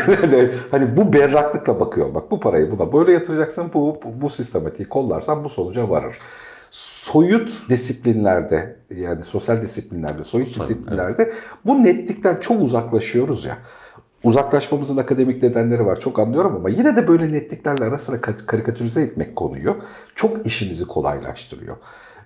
Hani bu berraklıkla bakıyorum. Bak bu parayı buna böyle yatıracaksın. Bu, bu, bu sistematiği kollarsan bu sonuca varır. Soyut disiplinlerde yani sosyal disiplinlerde, soyut disiplinlerde bu netlikten çok uzaklaşıyoruz ya. Uzaklaşmamızın akademik nedenleri var çok anlıyorum ama yine de böyle netliklerle ara sıra ka- karikatürize etmek konuyu çok işimizi kolaylaştırıyor.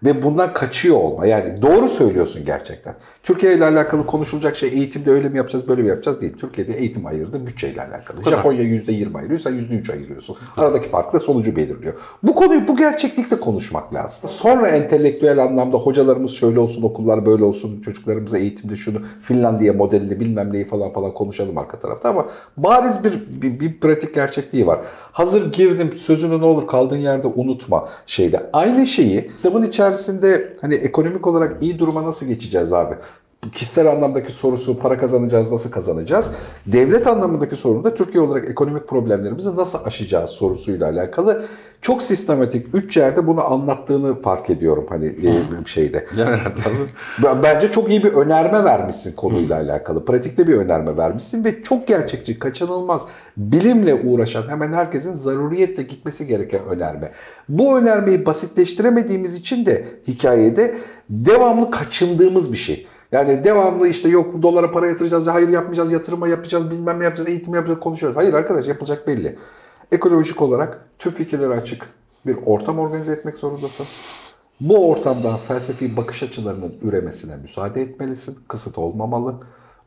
Ve bundan kaçıyor olma. Yani doğru söylüyorsun gerçekten. Türkiye ile alakalı konuşulacak şey eğitimde öyle mi yapacağız böyle mi yapacağız değil. Türkiye'de eğitim ayırdı bütçeyle alakalı. Japonya %20 ayırıyor sen %3 ayırıyorsun. Aradaki fark da sonucu belirliyor. Bu konuyu bu gerçeklikle konuşmak lazım. Sonra entelektüel anlamda hocalarımız şöyle olsun, okullar böyle olsun, çocuklarımıza eğitimde şunu, Finlandiya modelini bilmem neyi falan falan konuşalım arka tarafta ama bariz bir, bir, bir pratik gerçekliği var. Hazır girdim sözünü ne olur kaldığın yerde unutma şeyde. Aynı şeyi kitabın içerisinde hani ekonomik olarak iyi duruma nasıl geçeceğiz abi? Kişisel anlamdaki sorusu para kazanacağız, nasıl kazanacağız? Devlet anlamındaki sorun da Türkiye olarak ekonomik problemlerimizi nasıl aşacağız sorusuyla alakalı. Çok sistematik üç yerde bunu anlattığını fark ediyorum hani e, şeyde. Bence çok iyi bir önerme vermişsin konuyla alakalı. Pratikte bir önerme vermişsin ve çok gerçekçi, kaçınılmaz, bilimle uğraşan hemen herkesin zaruriyetle gitmesi gereken önerme. Bu önermeyi basitleştiremediğimiz için de hikayede devamlı kaçındığımız bir şey. Yani devamlı işte yok dolara para yatıracağız, hayır yapmayacağız, yatırıma yapacağız, bilmem ne yapacağız, eğitim yapacağız konuşuyoruz. Hayır arkadaş yapılacak belli. Ekolojik olarak tüm fikirleri açık bir ortam organize etmek zorundasın. Bu ortamda felsefi bakış açılarının üremesine müsaade etmelisin. Kısıt olmamalı.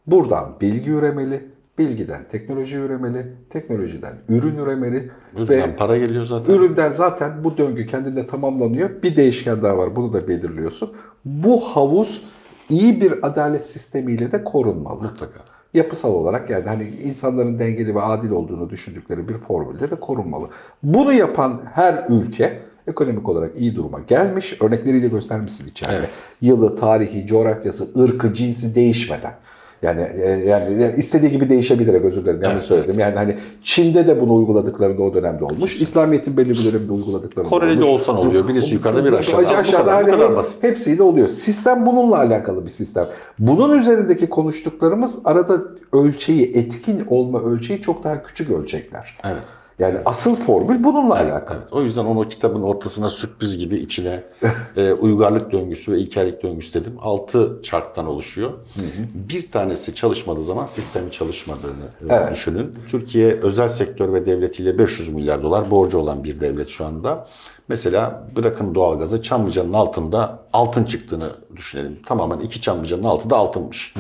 Buradan bilgi üremeli. Bilgiden teknoloji üremeli. Teknolojiden ürün üremeli. Üründen para geliyor zaten. Üründen zaten bu döngü kendinde tamamlanıyor. Bir değişken daha var. Bunu da belirliyorsun. Bu havuz iyi bir adalet sistemiyle de korunmalı. Mutlaka. Yapısal olarak yani hani insanların dengeli ve adil olduğunu düşündükleri bir formülde de korunmalı. Bunu yapan her ülke ekonomik olarak iyi duruma gelmiş. Örnekleriyle göstermişsin içeride. Evet. Yılı, tarihi, coğrafyası, ırkı, cinsi değişmeden. Yani e, yani yani istediği gibi değişebilir özür dilerim yanlış Evet, söyledim. Yani hani Çin'de de bunu uyguladıklarında o dönemde olmuş. İslamiyet'in belli bir dönemde uyguladıklarında Kore'de olmuş. olsan oluyor. Birisi yukarıda, biri aşağıda. Bu aşağıda kadar, bu hani kadar hep- basit. hepsiyle oluyor. Sistem bununla alakalı bir sistem. Bunun üzerindeki konuştuklarımız arada ölçeği, etkin olma ölçeği çok daha küçük ölçekler. Evet. Yani asıl formül bununla alakalı. Evet, o yüzden onu kitabın ortasına sürpriz gibi içine e, uygarlık döngüsü ve ilkellik döngüsü dedim. Altı çarktan oluşuyor. Bir tanesi çalışmadığı zaman sistemin çalışmadığını e, Evet. düşünün. Türkiye özel sektör ve devletiyle 500 milyar dolar borcu olan bir devlet şu anda. Mesela bırakın doğalgazı Çamlıca'nın altında altın çıktığını düşünelim. Tamamen iki Çamlıca'nın altı da altınmış.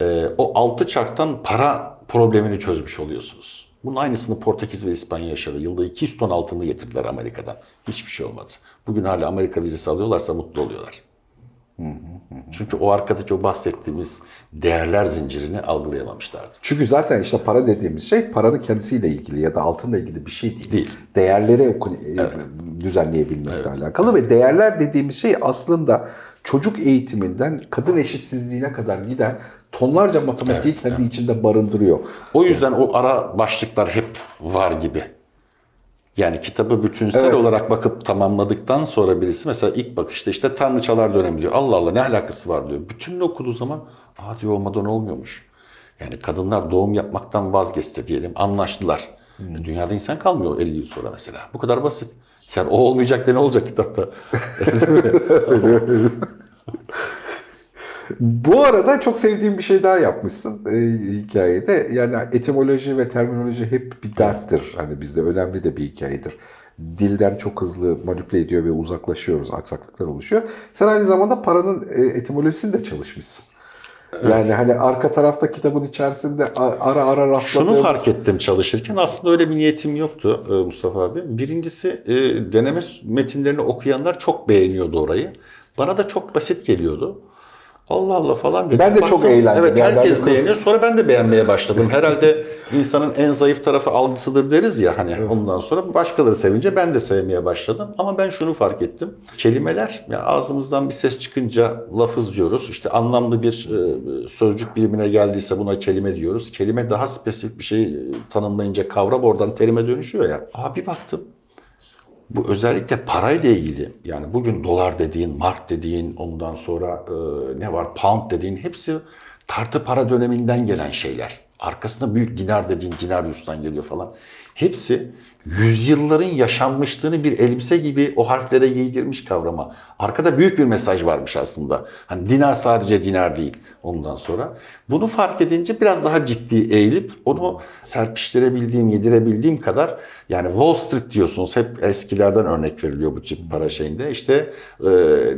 E, o altı çarktan para problemini çözmüş oluyorsunuz. Bunun aynısını Portekiz ve İspanya yaşadı. Yılda 200 ton altını getirdiler Amerika'dan. Hiçbir şey olmadı. Bugün hala Amerika vizesi alıyorlarsa mutlu oluyorlar. Çünkü o arkadaki o bahsettiğimiz değerler zincirini algılayamamışlardı. Çünkü zaten işte para dediğimiz şey paranın kendisiyle ilgili ya da altınla ilgili bir şey değil. Değil. Değerleri oku- e, düzenleyebilmekle alakalı ve değerler dediğimiz şey aslında çocuk eğitiminden kadın eşitsizliğine kadar giden tonlarca matematiği kendi içinde barındırıyor. O yüzden o ara başlıklar hep var gibi. Yani kitabı bütünsel Evet. olarak bakıp tamamladıktan sonra birisi mesela ilk bakışta işte Tanrıçalar dönemi diyor. Allah Allah ne alakası var diyor. Bütününü okuduğu zaman aa diyor olmadan olmuyormuş. Yani kadınlar doğum yapmaktan vazgeçti diyelim anlaştılar. E, Dünyada insan kalmıyor 50 yıl sonra mesela. Bu kadar basit. Yani o olmayacak da ne olacak kitapta? Bu arada çok sevdiğim bir şey daha yapmışsın e, hikayede. Yani etimoloji ve terminoloji hep bir derttir. Hani bizde önemli de bir hikayedir. Dilden çok hızlı manipüle ediyor ve uzaklaşıyoruz, aksaklıklar oluşuyor. Sen aynı zamanda paranın e, etimolojisini de çalışmışsın. Yani hani arka tarafta kitabın içerisinde ara ara rastladığımız... Şunu fark ettim çalışırken aslında öyle bir niyetim yoktu e, Mustafa abi. Birincisi e, deneme metinlerini okuyanlar çok beğeniyordu orayı. Bana da çok basit geliyordu. Allah Allah falan dedim. Ben de çok Baktım, eğlendim. Evet Yani ben herkes de- beğeniyor. Sonra ben de beğenmeye başladım. Herhalde insanın en zayıf tarafı algısıdır deriz ya hani ondan sonra başkaları sevince ben de sevmeye başladım. Ama ben şunu fark ettim. Kelimeler ya ağzımızdan bir ses çıkınca lafız diyoruz. İşte anlamlı bir e, sözcük birimine geldiyse buna kelime diyoruz. Kelime daha spesifik bir şey e, tanımlayınca kavram oradan terime dönüşüyor ya. Abi baktım bu özellikle parayla ilgili yani bugün dolar dediğin, mark dediğin, ondan sonra e, ne var pound dediğin hepsi tartı para döneminden gelen şeyler. Arkasında büyük dinar dediğin dinarius'tan geliyor falan. Hepsi yüzyılların yaşanmışlığını bir elbise gibi o harflere giydirmiş kavrama. Arkada büyük bir mesaj varmış aslında. Hani dinar sadece dinar değil ondan sonra. Bunu fark edince biraz daha ciddi eğilip onu serpiştirebildiğim, yedirebildiğim kadar yani Wall Street diyorsunuz hep eskilerden örnek veriliyor bu tip para şeyinde. İşte e,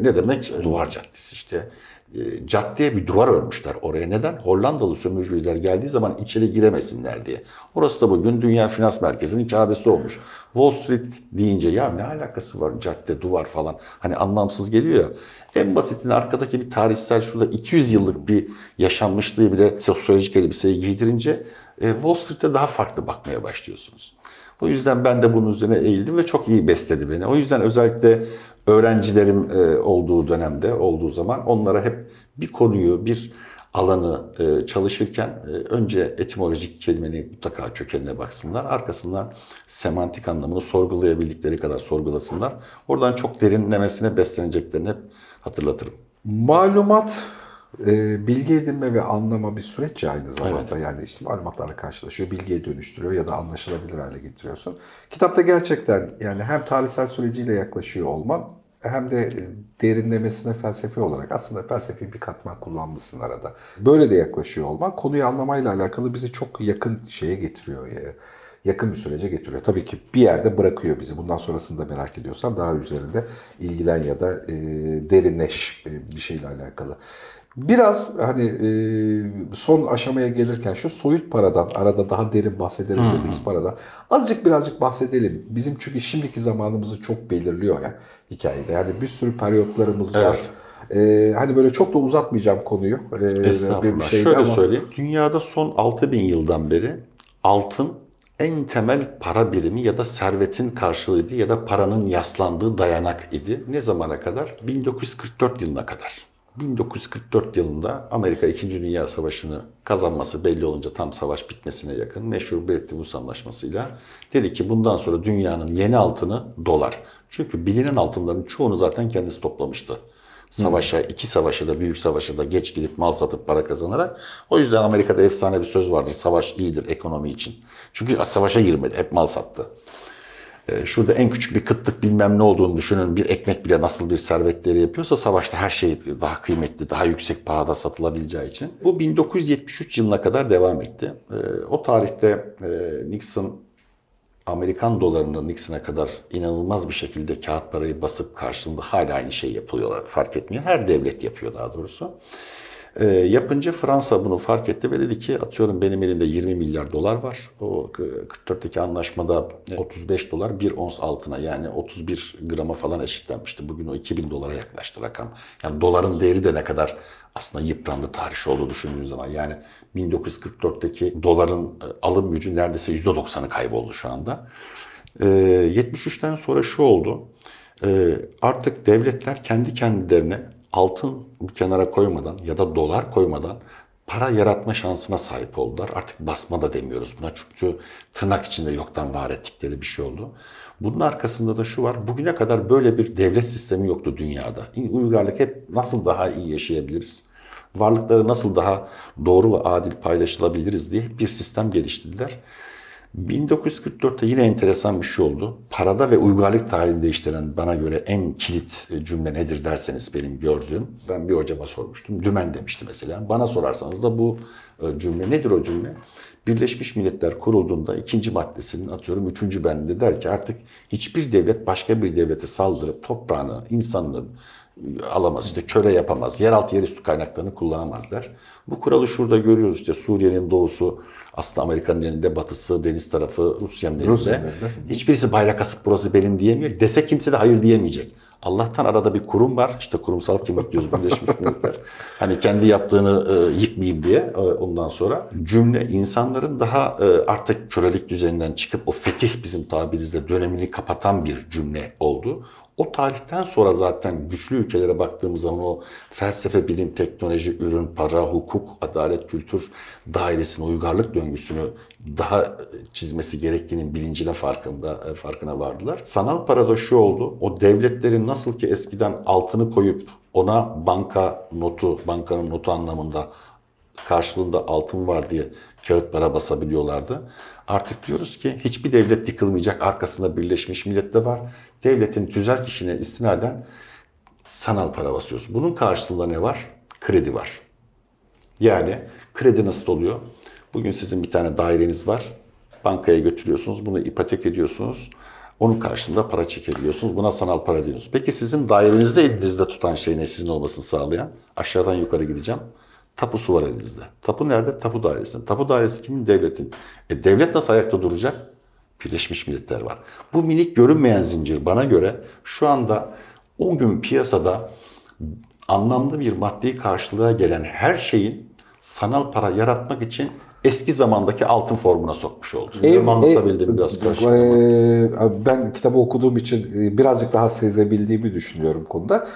ne demek? Duvar Caddesi işte. E, caddeye bir duvar örmüşler oraya. Neden? Hollandalı sömürücüler geldiği zaman içeri giremesinler diye. Orası da bugün Dünya Finans Merkezi'nin Kabe'si olmuş. Wall Street deyince ya ne alakası var cadde, duvar falan. Hani anlamsız geliyor ya. En basitini arkadaki bir tarihsel şurada 200 yıllık bir yaşanmışlığı bile sosyolojik elbiseyi giydirince e, Wall Street'e daha farklı bakmaya başlıyorsunuz. O yüzden ben de bunun üzerine eğildim ve çok iyi besledi beni. O yüzden özellikle öğrencilerim e, olduğu dönemde, olduğu zaman onlara hep bir konuyu, bir alanı e, çalışırken e, önce etimolojik kelimenin mutlaka kökenine baksınlar. Arkasından semantik anlamını sorgulayabildikleri kadar sorgulasınlar. Oradan çok derinlemesine besleneceklerini hep hatırlatırım. Malumat, e, bilgi edinme ve anlama bir süreç ya aynı zamanda. Yani işte malumatlarla karşılaşıyor, bilgiye dönüştürüyor ya da anlaşılabilir hale getiriyorsun. Kitapta gerçekten yani hem tarihsel süreciyle yaklaşıyor olman hem de e, derinlemesine felsefi olarak aslında felsefi bir katman kullanmışsın arada. Böyle de yaklaşıyor olman konuyu anlamayla alakalı bizi çok yakın şeye getiriyor. Yani yakın bir sürece getiriyor. Tabii ki bir yerde bırakıyor bizi. Bundan sonrasını da merak ediyorsan daha üzerinde ilgilen ya da e, derinleş e, bir şeyle alakalı. Biraz hani e, son aşamaya gelirken şu soyut paradan arada daha derin bahsederiz dediğimiz paradan azıcık birazcık bahsedelim. Bizim çünkü şimdiki zamanımızı çok belirliyor ya hikayede. Yani bir sürü periyotlarımız var. E, hani böyle çok da uzatmayacağım konuyu. E, Estağfurullah. şeyde Şöyle ama- söyleyeyim. Dünyada son 6000 yıldan beri altın en temel para birimi ya da servetin karşılığıydı ya da paranın yaslandığı dayanak idi. Ne zamana kadar? 1944 yılına kadar. 1944 yılında Amerika 2. Dünya Savaşı'nı kazanması belli olunca tam savaş bitmesine yakın meşhur Bretton Woods Anlaşması'yla dedi ki bundan sonra dünyanın yeni altını dolar. Çünkü bilinen altınların çoğunu zaten kendisi toplamıştı. Savaşa, iki savaşa da büyük savaşa da geç gidip mal satıp para kazanarak. O yüzden Amerika'da efsane bir söz vardır. Savaş iyidir ekonomi için. Çünkü savaşa girmedi. Hep mal sattı. Ee, Şurada en küçük bir kıtlık bilmem ne olduğunu düşünün. Bir ekmek bile nasıl bir servetleri yapıyorsa savaşta her şey daha kıymetli, daha yüksek pahada satılabileceği için. Bu 1973 yılına kadar devam etti. Ee, O tarihte e, Nixon Amerikan dolarını Nixon'a kadar inanılmaz bir şekilde kağıt parayı basıp karşılığında hala aynı şey yapıyorlar. Fark etmiyor. Her devlet yapıyor daha doğrusu. Ee, yapınca Fransa bunu fark etti ve dedi ki atıyorum benim elimde 20 milyar dolar var. O e, 44'teki anlaşmada 35 dolar bir ons altına yani 31 grama falan eşitlenmişti. Bugün o 2000 dolara yaklaştı rakam. Yani doların değeri de ne kadar aslında yıprandı tarihçi olduğu düşündüğün zaman. Yani 1944'teki doların e, alım gücü neredeyse %90'ı kayboldu şu anda. Ee, 73'ten sonra şu oldu. Ee, artık devletler kendi kendilerine altın bir kenara koymadan ya da dolar koymadan para yaratma şansına sahip oldular. Artık basma da demiyoruz buna çünkü tırnak içinde yoktan var ettikleri bir şey oldu. Bunun arkasında da şu var. Bugüne kadar böyle bir devlet sistemi yoktu dünyada. Uygarlık hep nasıl daha iyi yaşayabiliriz? Varlıkları nasıl daha doğru ve adil paylaşılabiliriz diye bir sistem geliştirdiler. 1944'te yine enteresan bir şey oldu. Parada ve uygarlık tarihini değiştiren bana göre en kilit cümle nedir derseniz benim gördüğüm. Ben bir hocama sormuştum. Dümen demişti mesela. Bana sorarsanız da bu e, cümle nedir o cümle? Birleşmiş Milletler kurulduğunda ikinci maddesinin atıyorum üçüncü bende der ki artık hiçbir devlet başka bir devlete saldırıp toprağını, insanını alamaz. işte köle yapamaz. Yeraltı yerüstü kaynaklarını kullanamaz der. Bu kuralı şurada görüyoruz. işte Suriye'nin doğusu aslında Amerika'nın elinde, batısı, deniz tarafı Rusya'nın elinde. Rusya'nın elinde. Hiçbirisi bayrak asıp burası benim diyemiyor. Dese kimse de hayır diyemeyecek. Allah'tan arada bir kurum var. İşte kurumsal kimlik diyoruz Birleşmiş Milletler. Hani kendi yaptığını e, yıkmayayım diye e, ondan sonra. Cümle insanların daha e, artık kölelik düzeninden çıkıp o fetih bizim tabirimizde dönemini kapatan bir cümle oldu. O tarihten sonra zaten güçlü ülkelere baktığımız zaman o felsefe, bilim, teknoloji, ürün, para, hukuk, adalet, kültür dairesinin uygarlık döngüsünü daha çizmesi gerektiğinin bilincine farkında e, farkına vardılar. Sanal parada şu oldu. O devletlerin nasıl ki eskiden altını koyup ona banka notu, bankanın notu anlamında karşılığında altın var diye kağıt para basabiliyorlardı. Artık diyoruz ki hiçbir devlet yıkılmayacak. Arkasında Birleşmiş Milletler var. Devletin tüzel kişine istinaden sanal para basıyoruz. Bunun karşılığında ne var? Kredi var. Yani kredi nasıl oluyor? Bugün sizin bir tane daireniz var. Bankaya götürüyorsunuz. Bunu ipotek ediyorsunuz. Onun karşılığında para çekebiliyorsunuz. Buna sanal para diyorsunuz. Peki sizin dairenizde elinizde tutan şey ne sizin olmasını sağlayan? Aşağıdan yukarı gideceğim. Tapusu var elinizde. Tapu nerede? Tapu dairesinde. Tapu dairesi kimin? Devletin. E devlet nasıl ayakta duracak? Birleşmiş Milletler var. Bu minik görünmeyen zincir bana göre şu anda o gün piyasada anlamlı bir maddi karşılığa gelen her şeyin sanal para yaratmak için eski zamandaki altın formuna sokmuş oldu. Ev, anlatabildim biraz karışık. ama. e, ben kitabı okuduğum için e, birazcık daha sezebildiğimi düşünüyorum konuda.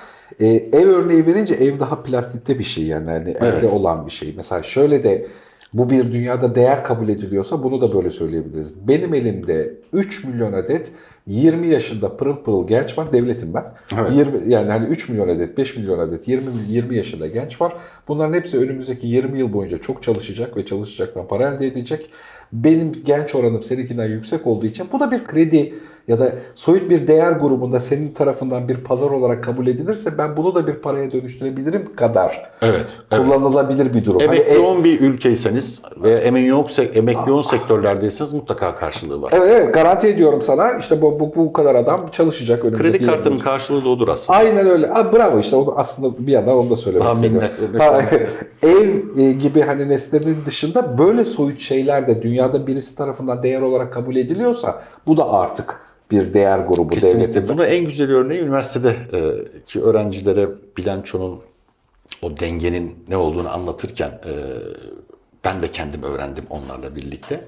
E, ev örneği verince ev daha plastikte bir şey yani hani Evet. evde olan bir şey. Mesela şöyle de bu bir dünyada değer kabul ediliyorsa bunu da böyle söyleyebiliriz. Benim elimde 3 milyon adet 20 yaşında pırıl pırıl genç var. Devletim ben. Evet. 20, yani hani 3 milyon adet, 5 milyon adet, 20, 20 yaşında genç var. Bunların hepsi önümüzdeki 20 yıl boyunca çok çalışacak ve çalışacaktan para elde edecek. Benim genç oranım seninkinden yüksek olduğu için bu da bir kredi ya da soyut bir değer grubunda senin tarafından bir pazar olarak kabul edilirse ben bunu da bir paraya dönüştürebilirim kadar Evet. evet. kullanılabilir bir durum. Hani Emekli ev- yoğun bir ülkeyseniz ve emekli yoğun, sek- emekli yoğun sektörlerdeyseniz mutlaka karşılığı var. Evet evet garanti ediyorum sana işte bu, bu, bu kadar adam çalışacak Kredi kartının karşılığı da odur aslında. Aynen öyle. Ha, bravo işte onu aslında bir yandan onu da söylemek istedim. Ha, ev e, gibi hani nesnenin dışında böyle soyut şeyler de dünyada birisi tarafından değer olarak kabul ediliyorsa bu da artık bir değer grubu Kesinlikle. devletin. Buna en güzel örneği üniversitede e, ki öğrencilere bilançonun o dengenin ne olduğunu anlatırken e, ben de kendim öğrendim onlarla birlikte.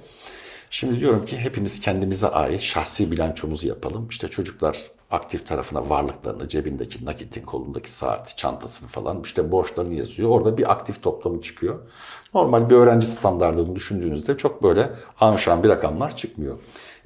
Şimdi diyorum ki hepimiz kendimize ait şahsi bilançomuzu yapalım. İşte çocuklar aktif tarafına varlıklarını, cebindeki nakitin, kolundaki saati, çantasını falan işte borçlarını yazıyor. Orada bir aktif toplamı çıkıyor. Normal bir öğrenci standartını düşündüğünüzde çok böyle hamşan bir rakamlar çıkmıyor.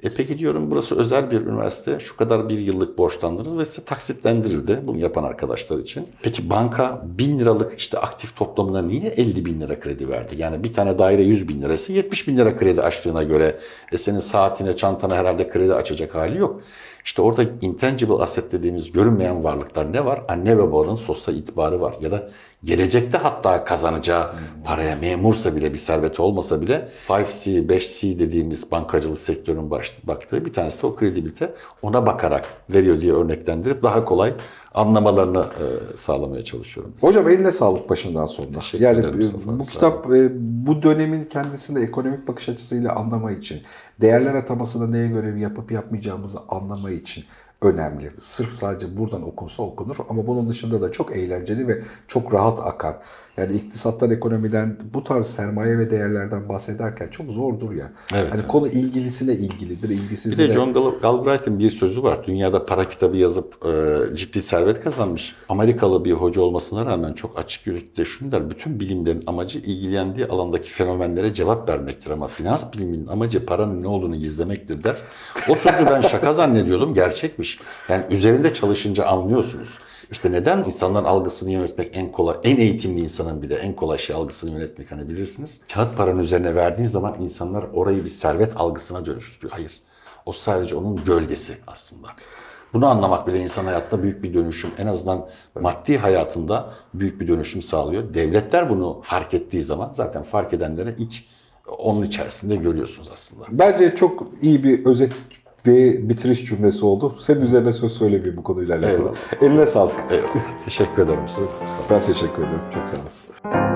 E peki diyorum burası özel bir üniversite. Şu kadar bir yıllık borçlandınız ve size taksitlendirildi bunu yapan arkadaşlar için. Peki banka 1000 liralık işte aktif toplamına niye 50 bin lira kredi verdi? Yani bir tane daire 100 bin lirası 70 bin lira kredi açtığına göre e senin saatine çantana herhalde kredi açacak hali yok. İşte orada intangible asset dediğimiz görünmeyen varlıklar ne var? Anne ve babanın sosyal itibarı var. Ya da gelecekte hatta kazanacağı paraya memursa bile bir serveti olmasa bile 5C, 5C dediğimiz bankacılık sektörünün baş, baktığı bir tanesi de o kredibilite ona bakarak veriyor diye örneklendirip daha kolay anlamalarını e, sağlamaya çalışıyorum. Hocam eline sağlık başından sonuna. Teşekkür yani ederim e, Mustafa, bu kitap e, bu dönemin kendisini ekonomik bakış açısıyla anlama için, değerler atamasında neye göre yapıp yapmayacağımızı anlama için önemli. Sırf sadece buradan okunsa okunur ama bunun dışında da çok eğlenceli ve çok rahat akan. Yani iktisattan, ekonomiden, bu tarz sermaye ve değerlerden bahsederken çok zordur ya. Evet, hani evet. konu ilgilisine ilgilidir, Bir ilgisizine... de John Gal- Galbraith'in bir sözü var. Dünyada para kitabı yazıp e, ciddi servet kazanmış. Amerikalı bir hoca olmasına rağmen çok açık yürekli şunu der. Bütün bilimlerin amacı ilgilendiği alandaki fenomenlere cevap vermektir ama finans biliminin amacı paranın ne olduğunu gizlemektir der. O sözü ben şaka zannediyordum. Gerçekmiş. Yani üzerinde çalışınca anlıyorsunuz. İşte neden insanların algısını yönetmek en kolay, en eğitimli insanın bir de en kolay şey algısını yönetmek hani bilirsiniz. Kağıt paranın üzerine verdiğin zaman insanlar orayı bir servet algısına dönüştürüyor. Hayır. O sadece onun gölgesi aslında. Bunu anlamak bile insan hayatta büyük bir dönüşüm, en azından maddi hayatında büyük bir dönüşüm sağlıyor. Devletler bunu fark ettiği zaman zaten fark edenlere ilk onun içerisinde görüyorsunuz aslında. Bence çok iyi bir özet ve bitiriş cümlesi oldu. Senin üzerine söz söylemeyeyim bu konuyla alakalı. Eyvallah. Eline sağlık. Eyvallah. Teşekkür ederim size. Ben teşekkür ederim. Çok sağ olasın.